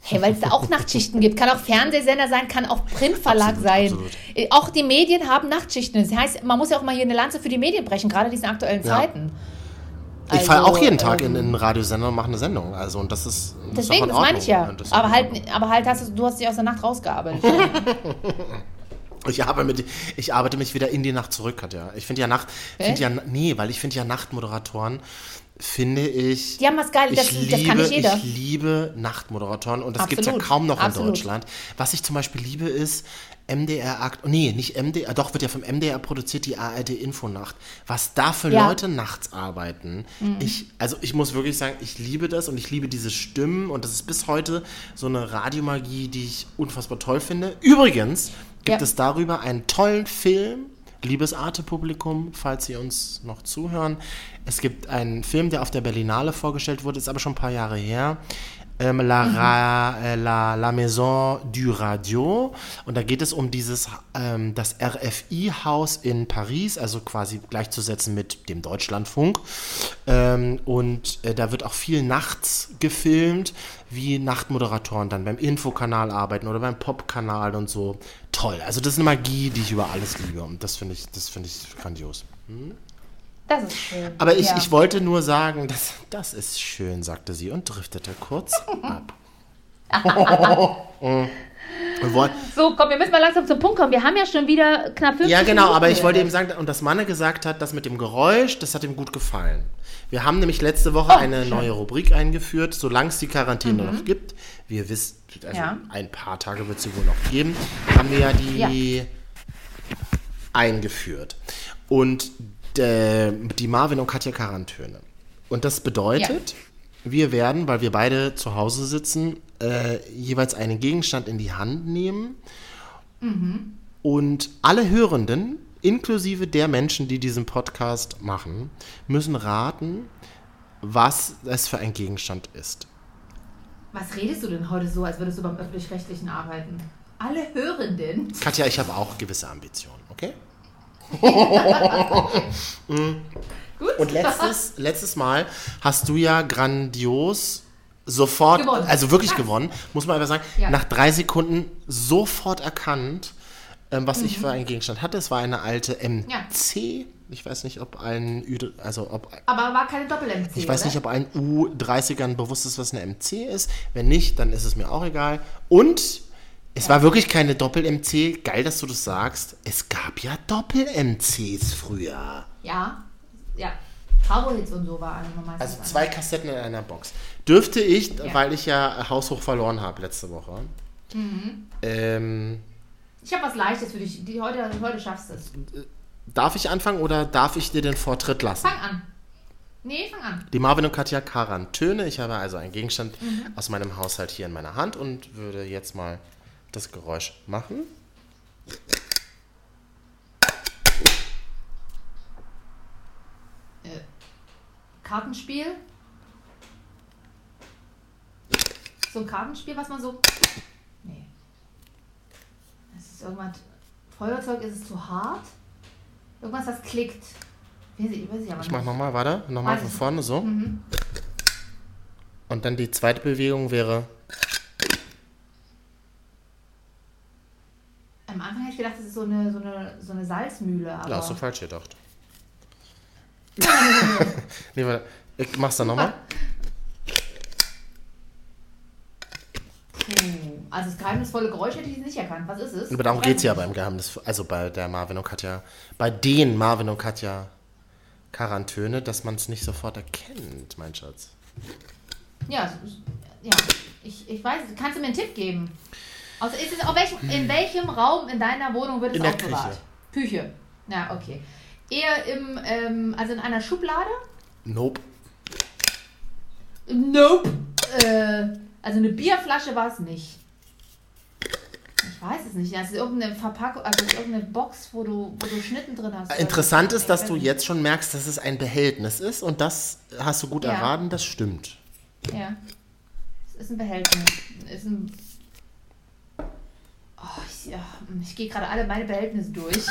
Speaker 6: Hey, weil es da auch Nachtschichten gibt. Kann auch Fernsehsender sein, kann auch Printverlag
Speaker 8: Absolut,
Speaker 6: sein.
Speaker 8: absolut.
Speaker 6: Äh, Auch die Medien haben Nachtschichten. Das heißt, man muss ja auch mal hier eine Lanze für die Medien brechen, gerade in diesen aktuellen
Speaker 8: Ja.
Speaker 6: Zeiten.
Speaker 8: Ich fahre
Speaker 6: Also,
Speaker 8: auch jeden Tag
Speaker 6: ähm,
Speaker 8: in, in einen Radiosender und mache eine Sendung. Also, und das ist. Das
Speaker 6: Deswegen, das meine ich ja. Aber halt, aber halt hast du, du hast dich aus der Nacht rausgearbeitet.
Speaker 8: Ich arbeite, mit, ich arbeite mich wieder in die Nacht zurück, Katja. Ich finde ja Nacht,
Speaker 6: Echt?
Speaker 8: ja, nee, weil ich finde ja Nachtmoderatoren, finde ich.
Speaker 6: Die haben was Geiles, das-
Speaker 8: ich
Speaker 6: das kann nicht jeder.
Speaker 8: Ich liebe Nachtmoderatoren und das gibt es ja kaum noch in
Speaker 6: absolut.
Speaker 8: Deutschland. Was ich zum Beispiel liebe ist MDR Akt, nee, nicht MDR, doch wird ja vom MDR produziert die ARD Infonacht. Was da für
Speaker 6: Ja.
Speaker 8: Leute nachts arbeiten. Ich, also ich muss wirklich sagen, ich liebe das und ich liebe diese Stimmen und das ist bis heute so eine Radiomagie, die ich unfassbar toll finde. Übrigens gibt
Speaker 6: Ja.
Speaker 8: es darüber einen tollen Film, liebes Arte-Publikum, falls Sie uns noch zuhören. Es gibt einen Film, der auf der Berlinale vorgestellt wurde, ist aber schon ein paar Jahre her. Ähm, La, Ra, äh, La, La Maison du Radio. Und da geht es um dieses, ähm, das RFI-Haus in Paris, also quasi gleichzusetzen mit dem Deutschlandfunk. Ähm, und äh, da wird auch viel nachts gefilmt, wie Nachtmoderatoren dann beim Infokanal arbeiten oder beim Popkanal und so. Toll. Also das ist eine Magie, die ich über alles liebe. Und das finde ich, das finde ich grandios.
Speaker 6: Das ist schön.
Speaker 8: Aber ich,
Speaker 6: ja.
Speaker 8: ich wollte nur sagen, das, das ist schön, sagte sie und driftete kurz ab. Wollen-
Speaker 6: So, komm, wir müssen mal langsam zum Punkt kommen. Wir haben ja schon wieder knapp 50
Speaker 8: ja, genau,
Speaker 6: Minuten
Speaker 8: aber ich wollte eben sagen, und das Manne gesagt hat, das mit dem Geräusch, das hat ihm gut gefallen. Wir haben nämlich letzte Woche eine neue Rubrik eingeführt, solange es die Quarantäne noch gibt. Wir wissen, also
Speaker 6: Ja.
Speaker 8: ein paar Tage wird es sie wohl noch geben, haben wir ja die eingeführt. Und äh, die Marvin und Katja Quarantäne. Und das bedeutet, wir werden, weil wir beide zu Hause sitzen, äh, jeweils einen Gegenstand in die Hand nehmen. Und alle Hörenden, inklusive der Menschen, die diesen Podcast machen, müssen raten, was es für ein Gegenstand ist.
Speaker 6: Was redest du denn heute so, als würdest du beim Öffentlich-Rechtlichen arbeiten? Alle Hörenden.
Speaker 8: Katja, ich habe auch gewisse Ambitionen, okay?
Speaker 6: Gut.
Speaker 8: Und letztes, letztes Mal hast du ja grandios sofort,
Speaker 6: Gewonnen.
Speaker 8: also wirklich
Speaker 6: Ja.
Speaker 8: gewonnen, muss man einfach sagen,
Speaker 6: Ja.
Speaker 8: nach drei Sekunden sofort erkannt, ähm, was
Speaker 6: Mhm.
Speaker 8: ich für einen Gegenstand hatte. Es war eine alte MC. Ich weiß nicht, ob ein Ü, also ob
Speaker 6: Aber war keine Doppel-MC,
Speaker 8: ich weiß
Speaker 6: oder?
Speaker 8: nicht, ob ein U30ern bewusst ist, was eine MC ist. Wenn nicht, dann ist es mir auch egal. Und es war wirklich keine Doppel-MC. Geil, dass du das sagst. Es gab ja Doppel-MCs früher.
Speaker 6: Ja, ja. Bravo-Hits und so war eine meistens.
Speaker 8: Also zwei Kassetten in einer Box. Dürfte ich,
Speaker 6: Ja.
Speaker 8: weil ich ja haushoch verloren habe letzte Woche.
Speaker 6: Mhm.
Speaker 8: Ähm,
Speaker 6: Ich habe was Leichtes für dich. Die, heute, heute schaffst du es.
Speaker 8: Darf ich anfangen oder darf ich dir den Vortritt lassen?
Speaker 6: Fang an. Nee, fang an.
Speaker 8: Die Marvin und Katja Karan Töne. Ich habe also einen Gegenstand
Speaker 6: Mhm.
Speaker 8: aus meinem Haushalt hier in meiner Hand und würde jetzt mal das Geräusch machen.
Speaker 6: Kartenspiel. So ein Kartenspiel, was man so. Nee. Das ist irgendwas. Feuerzeug ist es zu hart. Irgendwas, das klickt. Weiß ich, weiß ich aber
Speaker 8: Ich mach nochmal, warte, nochmal von vorne so.
Speaker 6: Mhm.
Speaker 8: Und dann die zweite Bewegung wäre.
Speaker 6: Am Anfang hätte ich gedacht, das ist so eine, so eine, so eine Salzmühle. Aber
Speaker 8: Ja, hast du falsch gedacht. nee, warte. Ich mach's dann nochmal.
Speaker 6: Puh. Also das geheimnisvolle Geräusch hätte ich nicht erkannt. Was ist es?
Speaker 8: Aber darum
Speaker 6: weiß
Speaker 8: geht's ja beim Geheimnis, also bei der Marvin und Katja, bei den Marvin und Katja Karantöne, dass man es nicht sofort erkennt, mein Schatz.
Speaker 6: Ja, es ja. Ich, ich weiß, kannst du mir einen Tipp geben? Also ist es welchem, in welchem Raum in deiner Wohnung wird es
Speaker 8: In der
Speaker 6: aufbewahrt? Küche. Ja, okay. Eher im, ähm, also in einer Schublade?
Speaker 8: Nope.
Speaker 6: Nope. Äh, also eine Bierflasche war es nicht. Ich weiß es nicht. Ist irgendeine Verpackung, also irgendeine Box, wo du, wo du Schnitten drin hast.
Speaker 8: Interessant ist, dass du jetzt schon merkst, dass es ein Behältnis ist und das hast du gut
Speaker 6: Ja.
Speaker 8: erraten, das stimmt.
Speaker 6: Ja. Es ist ein Behältnis. Es ist ein. Oh, ich, ja, ich gehe gerade alle meine Behältnisse durch.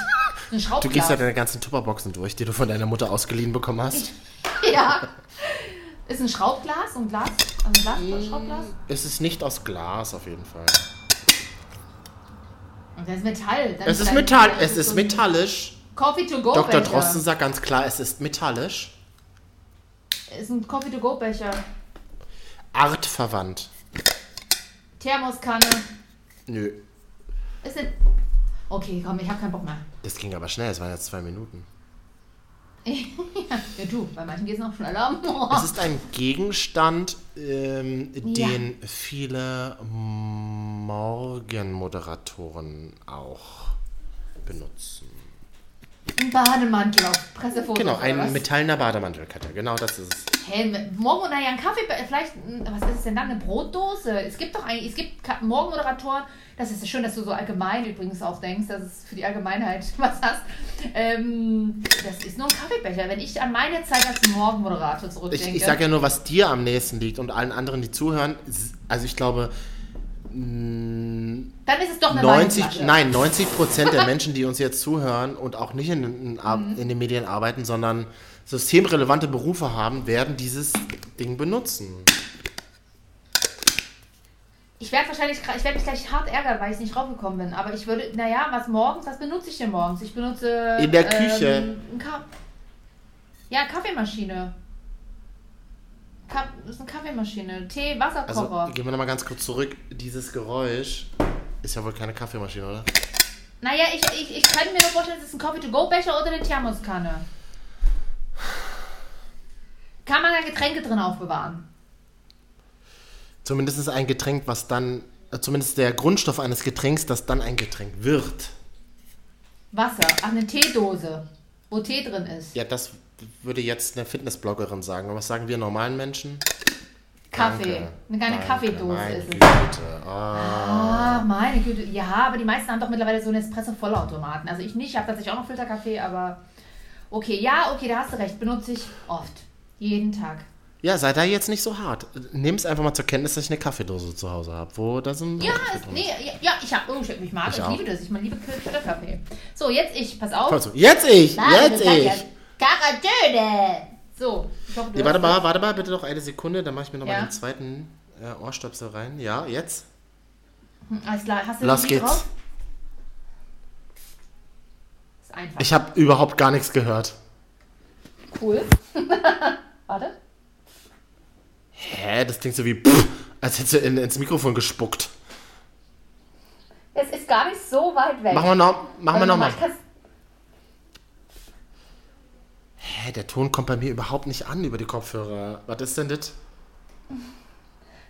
Speaker 6: Ein
Speaker 8: Du gehst ja deine ganzen Tupperboxen durch, die du von deiner Mutter ausgeliehen bekommen hast.
Speaker 6: Ja. Ist ein Schraubglas, ein Glas, also ein Glas, Schraubglas.
Speaker 8: Es ist nicht aus Glas auf jeden Fall.
Speaker 6: Und das ist Metall. Dann
Speaker 8: Es ist Metall, es ist metallisch.
Speaker 6: Coffee to go
Speaker 8: Dr.
Speaker 6: Becher.
Speaker 8: Drosten sagt ganz klar, es ist metallisch.
Speaker 6: Ist ein Coffee to go Becher.
Speaker 8: Artverwandt.
Speaker 6: Thermoskanne.
Speaker 8: Nö.
Speaker 6: Ist ein. Okay, komm, ich habe keinen Bock mehr.
Speaker 8: Das ging aber schnell, es waren jetzt zwei Minuten.
Speaker 6: Ja, du, bei manchen geht es noch schneller.
Speaker 8: Es ist ein Gegenstand, ähm,
Speaker 6: Ja.
Speaker 8: den viele Morgenmoderatoren auch benutzen.
Speaker 6: Ein Bademantel auf Pressefotos.
Speaker 8: Genau, ein metallener Bademantel, Katja. Genau das ist es.
Speaker 6: Hä, morgen oder ja ein Kaffee, vielleicht, was ist es denn dann, eine Brotdose? Es gibt doch eigentlich, es gibt Morgenmoderatoren, das ist schön, dass du so allgemein übrigens auch denkst, dass es für die Allgemeinheit was hast. Ähm, das ist nur ein Kaffeebecher. Wenn ich an meine Zeit als Morgenmoderator
Speaker 8: Ich,
Speaker 6: zurückdenke.
Speaker 8: ich sage ja nur, was dir am nächsten liegt und allen anderen, die zuhören. Also ich glaube,
Speaker 6: dann ist es doch eine
Speaker 8: 90,
Speaker 6: Weinflasche.
Speaker 8: nein, 90 Prozent der Menschen, die uns jetzt zuhören und auch nicht in, in,
Speaker 6: Mhm.
Speaker 8: in den Medien arbeiten, sondern systemrelevante Berufe haben, werden dieses Ding benutzen.
Speaker 6: Ich werde wahrscheinlich, ich werde mich gleich hart ärgern, weil ich nicht draufgekommen bin. Aber ich würde, naja, was morgens, was benutze ich denn morgens? Ich benutze.
Speaker 8: In der Küche.
Speaker 6: Ähm, Ka ja, Kaffeemaschine. Das ist eine Kaffeemaschine. Tee,
Speaker 8: Also
Speaker 6: Wasserkocher.
Speaker 8: gehen wir nochmal ganz kurz zurück. Dieses Geräusch ist ja wohl keine Kaffeemaschine, oder?
Speaker 6: naja, ich, ich, ich kann mir nur vorstellen, es ist ein Coffee-to-go-Becher oder eine Thermoskanne. Kann man da Getränke drin aufbewahren?
Speaker 8: Zumindest ein Getränk, was dann, äh, zumindest der Grundstoff eines Getränks, das dann ein Getränk wird.
Speaker 6: Wasser. Ach, eine Teedose, wo Tee drin ist.
Speaker 8: Ja, das würde jetzt eine Fitnessbloggerin sagen. Aber was sagen wir normalen Menschen?
Speaker 6: Kaffee.
Speaker 8: Danke.
Speaker 6: Eine kleine
Speaker 8: Danke,
Speaker 6: Kaffeedose
Speaker 8: meine
Speaker 6: ist es.
Speaker 8: Güte. Oh.
Speaker 6: Ach, meine Güte. Ja, aber die meisten haben doch mittlerweile so einen Espresso-Vollautomaten. Also ich nicht, ich habe tatsächlich auch noch Filterkaffee, aber okay, ja, okay, da hast du recht. Benutze ich oft. Jeden Tag.
Speaker 8: Ja, sei da jetzt nicht so hart. Nimm es einfach mal zur Kenntnis, dass ich eine Kaffeedose zu Hause habe, wo da so ein
Speaker 6: Ja,
Speaker 8: drin
Speaker 6: nee, ja, ja, ich, hab, oh, ich, mag
Speaker 8: Ich
Speaker 6: ich, liebe das. Ich meine, liebe Filterkaffee. So, jetzt ich. Pass auf.
Speaker 8: Also, jetzt ich, jetzt ich.
Speaker 6: Karatöne. So, ich hoffe, du
Speaker 8: Nee, warte mal, warte mal, bitte noch eine Sekunde, dann mache ich mir nochmal
Speaker 6: Ja.
Speaker 8: den zweiten äh, Ohrstöpsel rein. Ja, jetzt.
Speaker 6: Alles klar, hast du
Speaker 8: Los geht's.
Speaker 6: drauf? Ist einfach.
Speaker 8: Ich habe überhaupt gar nichts gehört.
Speaker 6: cool. Warte.
Speaker 8: Hä, das klingt so wie, pff, als hättest du in, ins Mikrofon gespuckt.
Speaker 6: Es ist gar nicht so weit weg.
Speaker 8: Machen wir noch, machen wir noch mal.
Speaker 6: Ich kann's-
Speaker 8: Hä, der Ton kommt bei mir überhaupt nicht an über die Kopfhörer. Was ist denn das?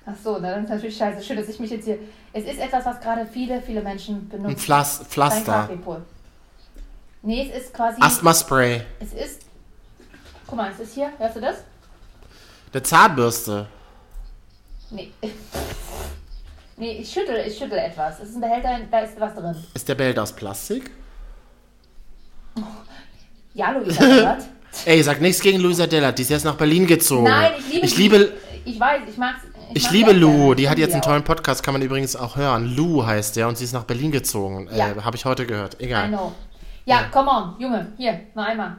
Speaker 6: Ach so, dann ist natürlich scheiße. Schön, dass ich mich jetzt hier. Es ist etwas, was gerade viele, viele Menschen benutzen.
Speaker 8: Ein Pflas Pflaster.
Speaker 6: Nee, es ist quasi.
Speaker 8: Asthma-Spray.
Speaker 6: Es ist. Guck mal, es ist hier. Hörst du das?
Speaker 8: Eine Zahnbürste.
Speaker 6: Nee. Nee, ich schüttel, ich schüttel etwas. Es ist ein Behälter, da ist was drin.
Speaker 8: Ist der Behälter aus Plastik?
Speaker 6: Ja, Luisa.
Speaker 8: Ey, sag nichts gegen Luisa Della, die ist jetzt nach Berlin gezogen.
Speaker 6: Nein, ich liebe
Speaker 8: Ich liebe,
Speaker 6: Ich weiß, ich mag's.
Speaker 8: ich
Speaker 6: mag
Speaker 8: liebe Lou, die
Speaker 6: Ich
Speaker 8: hat jetzt einen tollen Podcast, kann man übrigens auch hören. Lou heißt der und sie ist nach Berlin gezogen. Äh,
Speaker 6: Ja.
Speaker 8: Habe ich heute gehört.
Speaker 6: I
Speaker 8: Egal.
Speaker 6: know. Ja, come on, Junge, hier, noch einmal.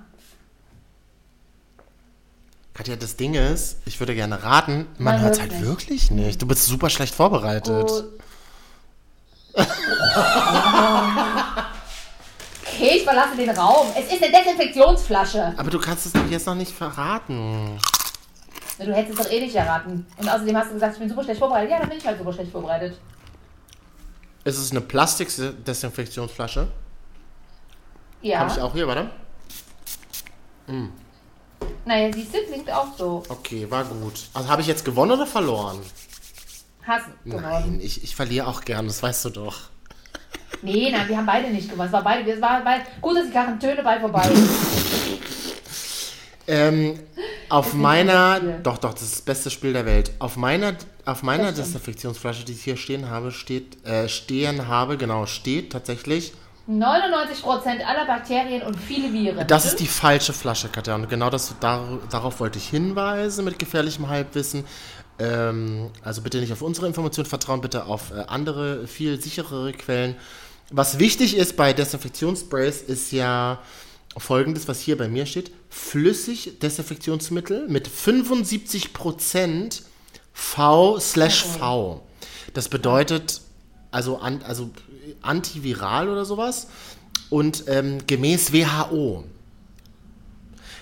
Speaker 8: Katja, das Ding ist, ich würde gerne raten, man,
Speaker 6: Man
Speaker 8: hört es halt
Speaker 6: nicht.
Speaker 8: wirklich nicht. Du bist super schlecht vorbereitet.
Speaker 6: Gut. Okay, ich verlasse den Raum. Es ist eine Desinfektionsflasche.
Speaker 8: Aber du kannst es doch jetzt noch nicht verraten.
Speaker 6: Du hättest es doch eh nicht erraten. Und außerdem hast du gesagt, ich bin super schlecht vorbereitet. Ja, dann bin ich halt super schlecht vorbereitet.
Speaker 8: Ist es eine Plastikdesinfektionsflasche?
Speaker 6: Ja.
Speaker 8: Habe ich auch hier, warte.
Speaker 6: Naja, siehst du, klingt auch so.
Speaker 8: Okay, war gut. Also habe ich jetzt gewonnen oder verloren?
Speaker 6: Hast gewonnen.
Speaker 8: Nein, ich, ich verliere auch gern, das weißt du doch.
Speaker 6: Nee, nein, wir haben beide nicht gewonnen. Es war beide, es war beide, gut, dass die Quarantäne bald vorbei.
Speaker 8: Ähm, auf meiner, doch, doch, das ist das beste Spiel der Welt. Auf meiner, auf meiner. Desinfektionsflasche, die ich hier stehen habe, steht, äh, stehen habe, genau, steht tatsächlich,
Speaker 6: 99% aller Bakterien und viele Viren.
Speaker 8: das ist die falsche Flasche, Katja. Und genau das, dar, darauf wollte ich hinweisen mit gefährlichem Halbwissen. Ähm, also bitte nicht auf unsere Informationen vertrauen, bitte auf äh, andere, viel sicherere Quellen. Was wichtig ist bei Desinfektionssprays ist ja folgendes, was hier bei mir steht. Flüssig Desinfektionsmittel mit 75% V slash V. Das bedeutet also, an, also antiviral oder sowas und ähm, gemäß WHO.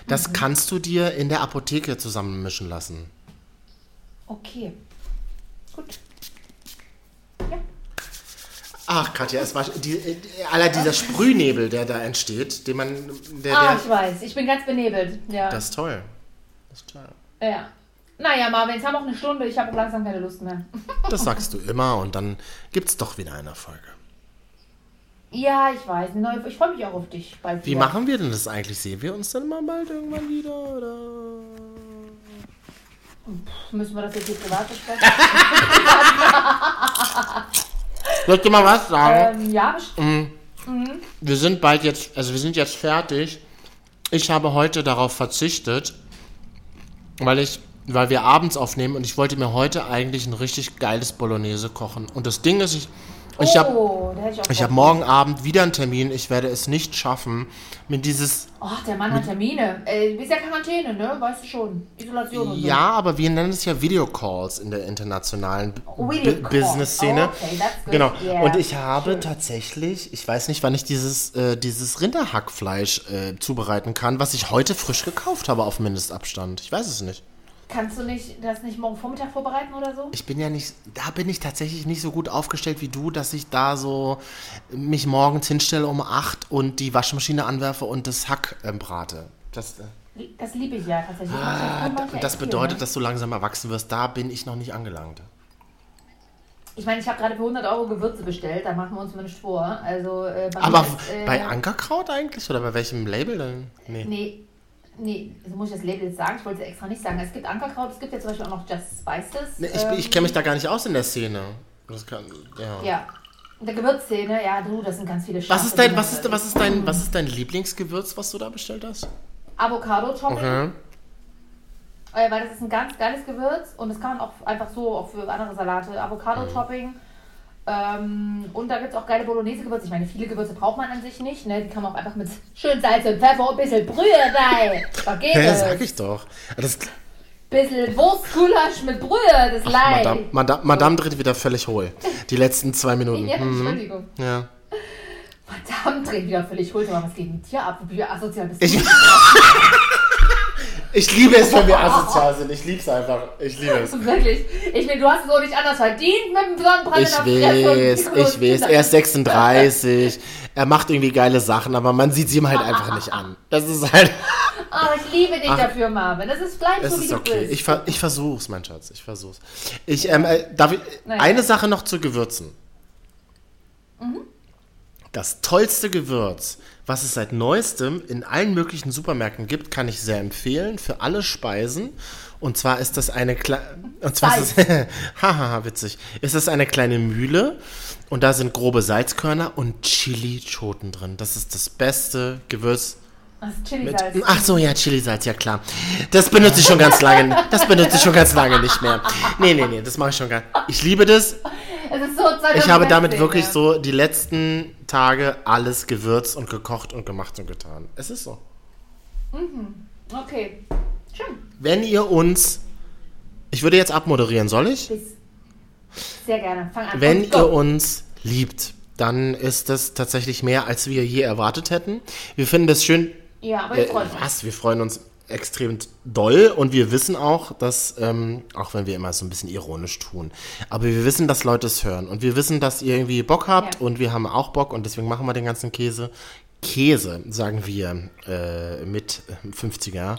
Speaker 8: Das kannst du dir in der Apotheke zusammenmischen lassen.
Speaker 6: Okay. Gut.
Speaker 8: Ach, Katja, es war die, aller dieser Sprühnebel, der da entsteht, den man, der,
Speaker 6: Ah,
Speaker 8: der,
Speaker 6: ich weiß. Ich bin ganz benebelt. Ja.
Speaker 8: das ist toll. Das ist toll.
Speaker 6: ja. Naja, Marvin, jetzt haben wir auch eine Stunde. Ich habe auch langsam keine Lust mehr.
Speaker 8: Das sagst du immer und dann gibt's doch wieder eine Folge.
Speaker 6: Ja, ich weiß. Neue, ich freue mich auch auf dich bald
Speaker 8: Wie
Speaker 6: wieder.
Speaker 8: machen wir denn das eigentlich? Sehen wir uns dann mal bald irgendwann wieder? Oder?
Speaker 6: Müssen wir das jetzt hier privat besprechen?
Speaker 8: Soll ich dir mal was sagen?
Speaker 6: ähm, ja, best-
Speaker 8: Wir sind bald jetzt, also wir sind jetzt fertig. Ich habe heute darauf verzichtet, weil ich, weil wir abends aufnehmen und ich wollte mir heute eigentlich ein richtig geiles Bolognese kochen. Und das Ding ist, ich, ich habe
Speaker 6: oh, ich
Speaker 8: hab morgen Abend wieder einen Termin. Ich werde es nicht schaffen, mit dieses,
Speaker 6: Ach, der Mann hat Termine. Äh, du bist ja Quarantäne, ne? Weißt du schon. Isolation und so.
Speaker 8: ja, aber wir nennen es ja Videocalls in der internationalen
Speaker 6: Oh.
Speaker 8: Business-Szene.
Speaker 6: Okay, that's good.
Speaker 8: Genau.
Speaker 6: Yeah.
Speaker 8: Und ich habe
Speaker 6: Schön.
Speaker 8: tatsächlich, ich weiß nicht, wann ich dieses, äh, dieses Rinderhackfleisch äh, zubereiten kann, was ich heute frisch gekauft habe auf Mindestabstand. Ich weiß es nicht.
Speaker 6: Kannst du nicht das nicht morgen Vormittag vorbereiten oder so?
Speaker 8: Ich bin ja nicht, da bin ich tatsächlich nicht so gut aufgestellt wie du, dass ich da so mich morgens hinstelle um 8 und die Waschmaschine anwerfe und das Hack ähm, brate. Das, äh,
Speaker 6: Das liebe ich ja tatsächlich.
Speaker 8: ah,
Speaker 6: Das ja
Speaker 8: das
Speaker 6: viel,
Speaker 8: bedeutet,
Speaker 6: ne?
Speaker 8: dass du langsam erwachsen wirst. Da bin ich noch nicht angelangt.
Speaker 6: Ich meine, ich habe gerade für 100 Euro Gewürze bestellt, da machen wir uns mal nicht vor. Also, äh, bei
Speaker 8: Aber
Speaker 6: ist, äh,
Speaker 8: bei Ankerkraut eigentlich? Oder bei welchem Label denn? Nee.
Speaker 6: Nee, nee, so muss ich das Label jetzt sagen, ich wollte es extra nicht sagen. Es gibt Ankerkraut, es gibt ja zum Beispiel auch noch Just Spices.
Speaker 8: Nee, ich
Speaker 6: ähm,
Speaker 8: ich kenne mich da gar nicht aus in der Szene. Das kann, ja.
Speaker 6: Ja. In der Gewürzszene, ja, du, das sind ganz viele
Speaker 8: Was
Speaker 6: scharfe
Speaker 8: ist dein, was ist, was ist dein, was ist dein Lieblingsgewürz, was du da bestellt hast?
Speaker 6: Avocado-Topping.
Speaker 8: Okay.
Speaker 6: Äh, weil das ist ein ganz geiles Gewürz und das kann man auch einfach so auch für andere Salate. Avocado-Topping. Ähm, und da gibt es auch geile Bolognese-Gewürze. Ich meine, viele Gewürze braucht man an sich nicht. Ne? Die kann man auch einfach mit schön Salz und Pfeffer und ein bisschen Brühe rein. Da geht
Speaker 8: Hä,
Speaker 6: es.
Speaker 8: sag ich doch. Das,
Speaker 6: Bisschen Wurstgulasch mit Brühe, das Leid.
Speaker 8: Madame, Madame, Madame dreht wieder völlig hohl. Die letzten zwei Minuten.
Speaker 6: Ja,
Speaker 8: Mhm.
Speaker 6: Entschuldigung.
Speaker 8: Ja.
Speaker 6: Verdammt, dreht wieder völlig hohl. Aber was geht mit dir ab? Wie asozial bist du?
Speaker 8: ich liebe es, wenn wir asozial sind. Ich liebe es einfach. Ich liebe es.
Speaker 6: Wirklich. Ich meine, du hast es auch nicht anders verdient mit dem Sonnenbrand
Speaker 8: Ich weiß, ich weiß. Er ist 36. Er macht irgendwie geile Sachen, aber man sieht sie ihm halt einfach nicht an. Das ist halt.
Speaker 6: Aber ich liebe dich dafür, Marvin. Das ist bleib
Speaker 8: Es
Speaker 6: so, wie
Speaker 8: ist
Speaker 6: du
Speaker 8: okay.
Speaker 6: bist.
Speaker 8: Ich, ver ich versuch's, mein Schatz. Ich versuch's. Ich, ähm, äh, darf ich,
Speaker 6: Naja.
Speaker 8: eine Sache noch zu Gewürzen.
Speaker 6: Mhm.
Speaker 8: Das tollste Gewürz, was es seit neuestem in allen möglichen Supermärkten gibt, kann ich sehr empfehlen für alle Speisen. Und zwar ist das eine kleine, und zwar ist es, hahaha, witzig, ist das eine kleine Mühle und da sind grobe Salzkörner und Chili-Schoten drin. Das ist das beste Gewürz,
Speaker 6: Das Chili-Salz.
Speaker 8: ach so, ja, Chili-Salz, ja klar. Das benutze ich schon ganz lange. Das benutze ich schon ganz lange nicht mehr. Nee, nee, nee, das mache ich schon gar Ich liebe das.
Speaker 6: Es ist so 2016,
Speaker 8: Ich habe damit wirklich so die letzten Tage alles gewürzt und gekocht und gemacht und getan. Es ist so.
Speaker 6: Okay. Schön.
Speaker 8: Wenn ihr uns. Ich würde jetzt abmoderieren, soll ich?
Speaker 6: Bis. Sehr gerne. Fang an.
Speaker 8: Wenn ihr uns liebt, dann ist das tatsächlich mehr, als wir je erwartet hätten. Wir finden das schön,
Speaker 6: Ja, aber
Speaker 8: Äh,
Speaker 6: ich freue mich.
Speaker 8: was? Wir freuen uns extrem doll und wir wissen auch, dass, ähm, auch wenn wir immer so ein bisschen ironisch tun, aber wir wissen, dass Leute es hören und wir wissen, dass ihr irgendwie Bock habt
Speaker 6: Ja.
Speaker 8: und wir haben auch Bock und deswegen machen wir den ganzen Käse. Käse, sagen wir, äh, mit 50er.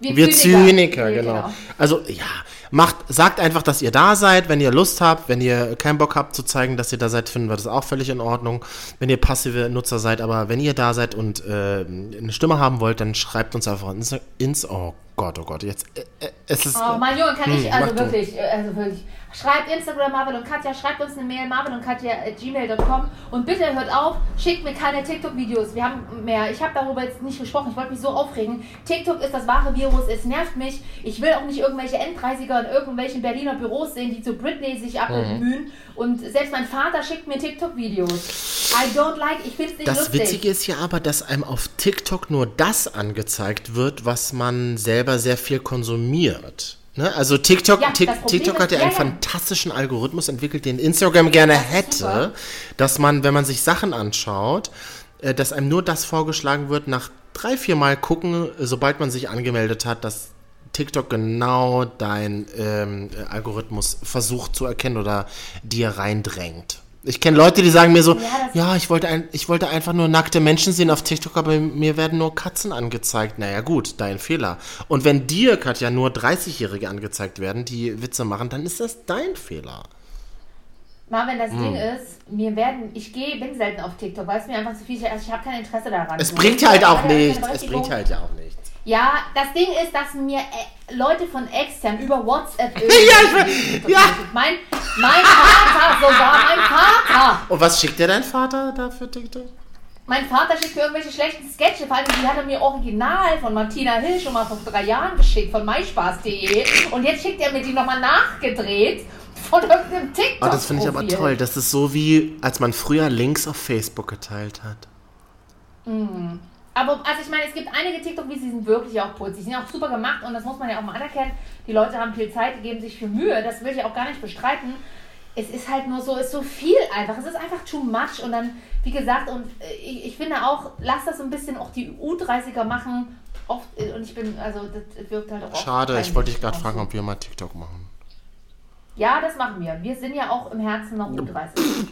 Speaker 8: Wir, Zyniker,
Speaker 6: Ja,
Speaker 8: genau. Also ja, macht, sagt einfach, dass ihr da seid, wenn ihr Lust habt, wenn ihr keinen Bock habt zu zeigen, dass ihr da seid, finden wir das auch völlig in Ordnung. Wenn ihr passive Nutzer seid, aber wenn ihr da seid und äh, eine Stimme haben wollt, dann schreibt uns einfach ins, ins oh Gott, oh Gott, jetzt äh, äh, es ist
Speaker 6: Oh, mein Junge, kann ich,
Speaker 8: Hm,
Speaker 6: also
Speaker 8: mach du.
Speaker 6: wirklich, äh, also wirklich. Schreibt Instagram Marvin und Katja, schreibt uns eine Mail, marvin und Katja at gmail.com und bitte hört auf, schickt mir keine TikTok-Videos. Wir haben mehr, ich habe darüber jetzt nicht gesprochen, ich wollte mich so aufregen. TikTok ist das wahre Virus, es nervt mich. Ich will auch nicht irgendwelche N30er in irgendwelchen Berliner Büros sehen, die zu Britney sich
Speaker 8: Mhm.
Speaker 6: abmühen. Und selbst mein Vater schickt mir TikTok-Videos. I don't like, ich finde es nicht
Speaker 8: Das
Speaker 6: lustig.
Speaker 8: Witzige ist ja aber, dass einem auf TikTok nur das angezeigt wird, was man selber sehr viel konsumiert. Ne? Also TikTok,
Speaker 6: Ja,
Speaker 8: TikTok
Speaker 6: ist-
Speaker 8: hat ja einen fantastischen Algorithmus entwickelt, den Instagram gerne hätte, dass man, wenn man sich Sachen anschaut, äh, dass einem nur das vorgeschlagen wird, nach drei, vier Mal gucken, äh, sobald man sich angemeldet hat, dass TikTok genau dein ähm, äh, Algorithmus versucht zu erkennen oder dir reindrängt. Ich kenne Leute, die sagen mir so,
Speaker 6: Ja,
Speaker 8: ja, ich wollte, ein, ich wollte einfach nur nackte Menschen sehen auf TikTok, aber mir werden nur Katzen angezeigt. Naja gut, dein Fehler. Und wenn dir, Katja, nur 30-Jährige angezeigt werden, die Witze machen, dann ist das dein Fehler.
Speaker 6: Marvin, das Ding
Speaker 8: Hm.
Speaker 6: ist, mir werden, ich gehe, bin selten auf TikTok, weil es mir einfach zu viel ist. Also ich habe kein Interesse daran.
Speaker 8: Es bringt halt auch nichts. Es bringt halt ja auch nichts.
Speaker 6: Ja, das Ding ist, dass mir äh, Leute von extern über WhatsApp
Speaker 8: Ja, ich ja.
Speaker 6: Mein, mein Vater sogar, mein Vater.
Speaker 8: Und was schickt dir dein Vater da für TikTok?
Speaker 6: Mein Vater schickt mir irgendwelche schlechten Sketche, vor allem die hat er mir original von Martina Hill schon mal vor drei Jahren geschickt, von myspaß.de. Und jetzt schickt er mir die nochmal nachgedreht von irgendeinem TikTok.
Speaker 8: Oh, das finde ich aber toll. Das ist so wie, als man früher Links auf Facebook geteilt hat.
Speaker 6: Aber also ich meine, es gibt einige TikTok-Videos, die sind wirklich auch putzig. Die sind auch super gemacht und das muss man ja auch mal anerkennen. Die Leute haben viel Zeit, die geben sich viel Mühe. Das will ich auch gar nicht bestreiten. Es ist halt nur so, es ist so viel einfach. Es ist einfach too much. Und dann, wie gesagt, und äh, ich, ich finde auch, lass das so ein bisschen auch die U30er machen. Oft, äh, und ich bin, also das wirkt halt auch oft
Speaker 8: Schade, ich wollte dich gerade fragen, ob wir mal TikTok machen.
Speaker 6: Ja, das machen wir. Wir sind ja auch im Herzen noch U30.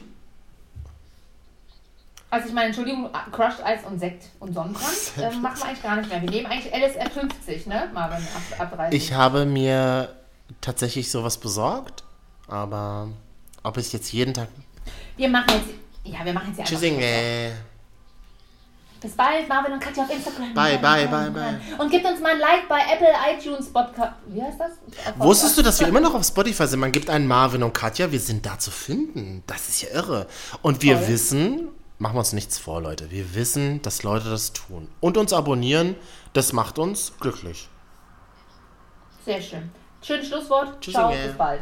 Speaker 6: Also ich meine, Entschuldigung, Crushed Eis und Sekt und Sonnenbrand ähm, machen wir eigentlich gar nicht mehr. Wir nehmen eigentlich LSR 50, ne, Marvin, ab, ab 30.
Speaker 8: Ich habe mir tatsächlich sowas besorgt, aber ob ich jetzt jeden Tag.
Speaker 6: wir machen jetzt, ja, wir machen jetzt ja einfach.
Speaker 8: Tschüssinge.
Speaker 6: Bis bald, Marvin und Katja auf Instagram.
Speaker 8: Bye, bye, bye, bye.
Speaker 6: Und gebt uns mal ein Like bei Apple iTunes Podcast. Wie heißt das?
Speaker 8: Wusstest du, dass wir immer noch auf Spotify sind? Man gibt einen Marvin und Katja, wir sind da zu finden. Das ist ja irre. Und wir
Speaker 6: Toll.
Speaker 8: wissen, machen wir uns nichts vor, Leute. Wir wissen, dass Leute das tun. Und uns abonnieren, das macht uns glücklich.
Speaker 6: Sehr schön. Schönes Schlusswort.
Speaker 8: Tschüss,
Speaker 6: Ciao, bis bald.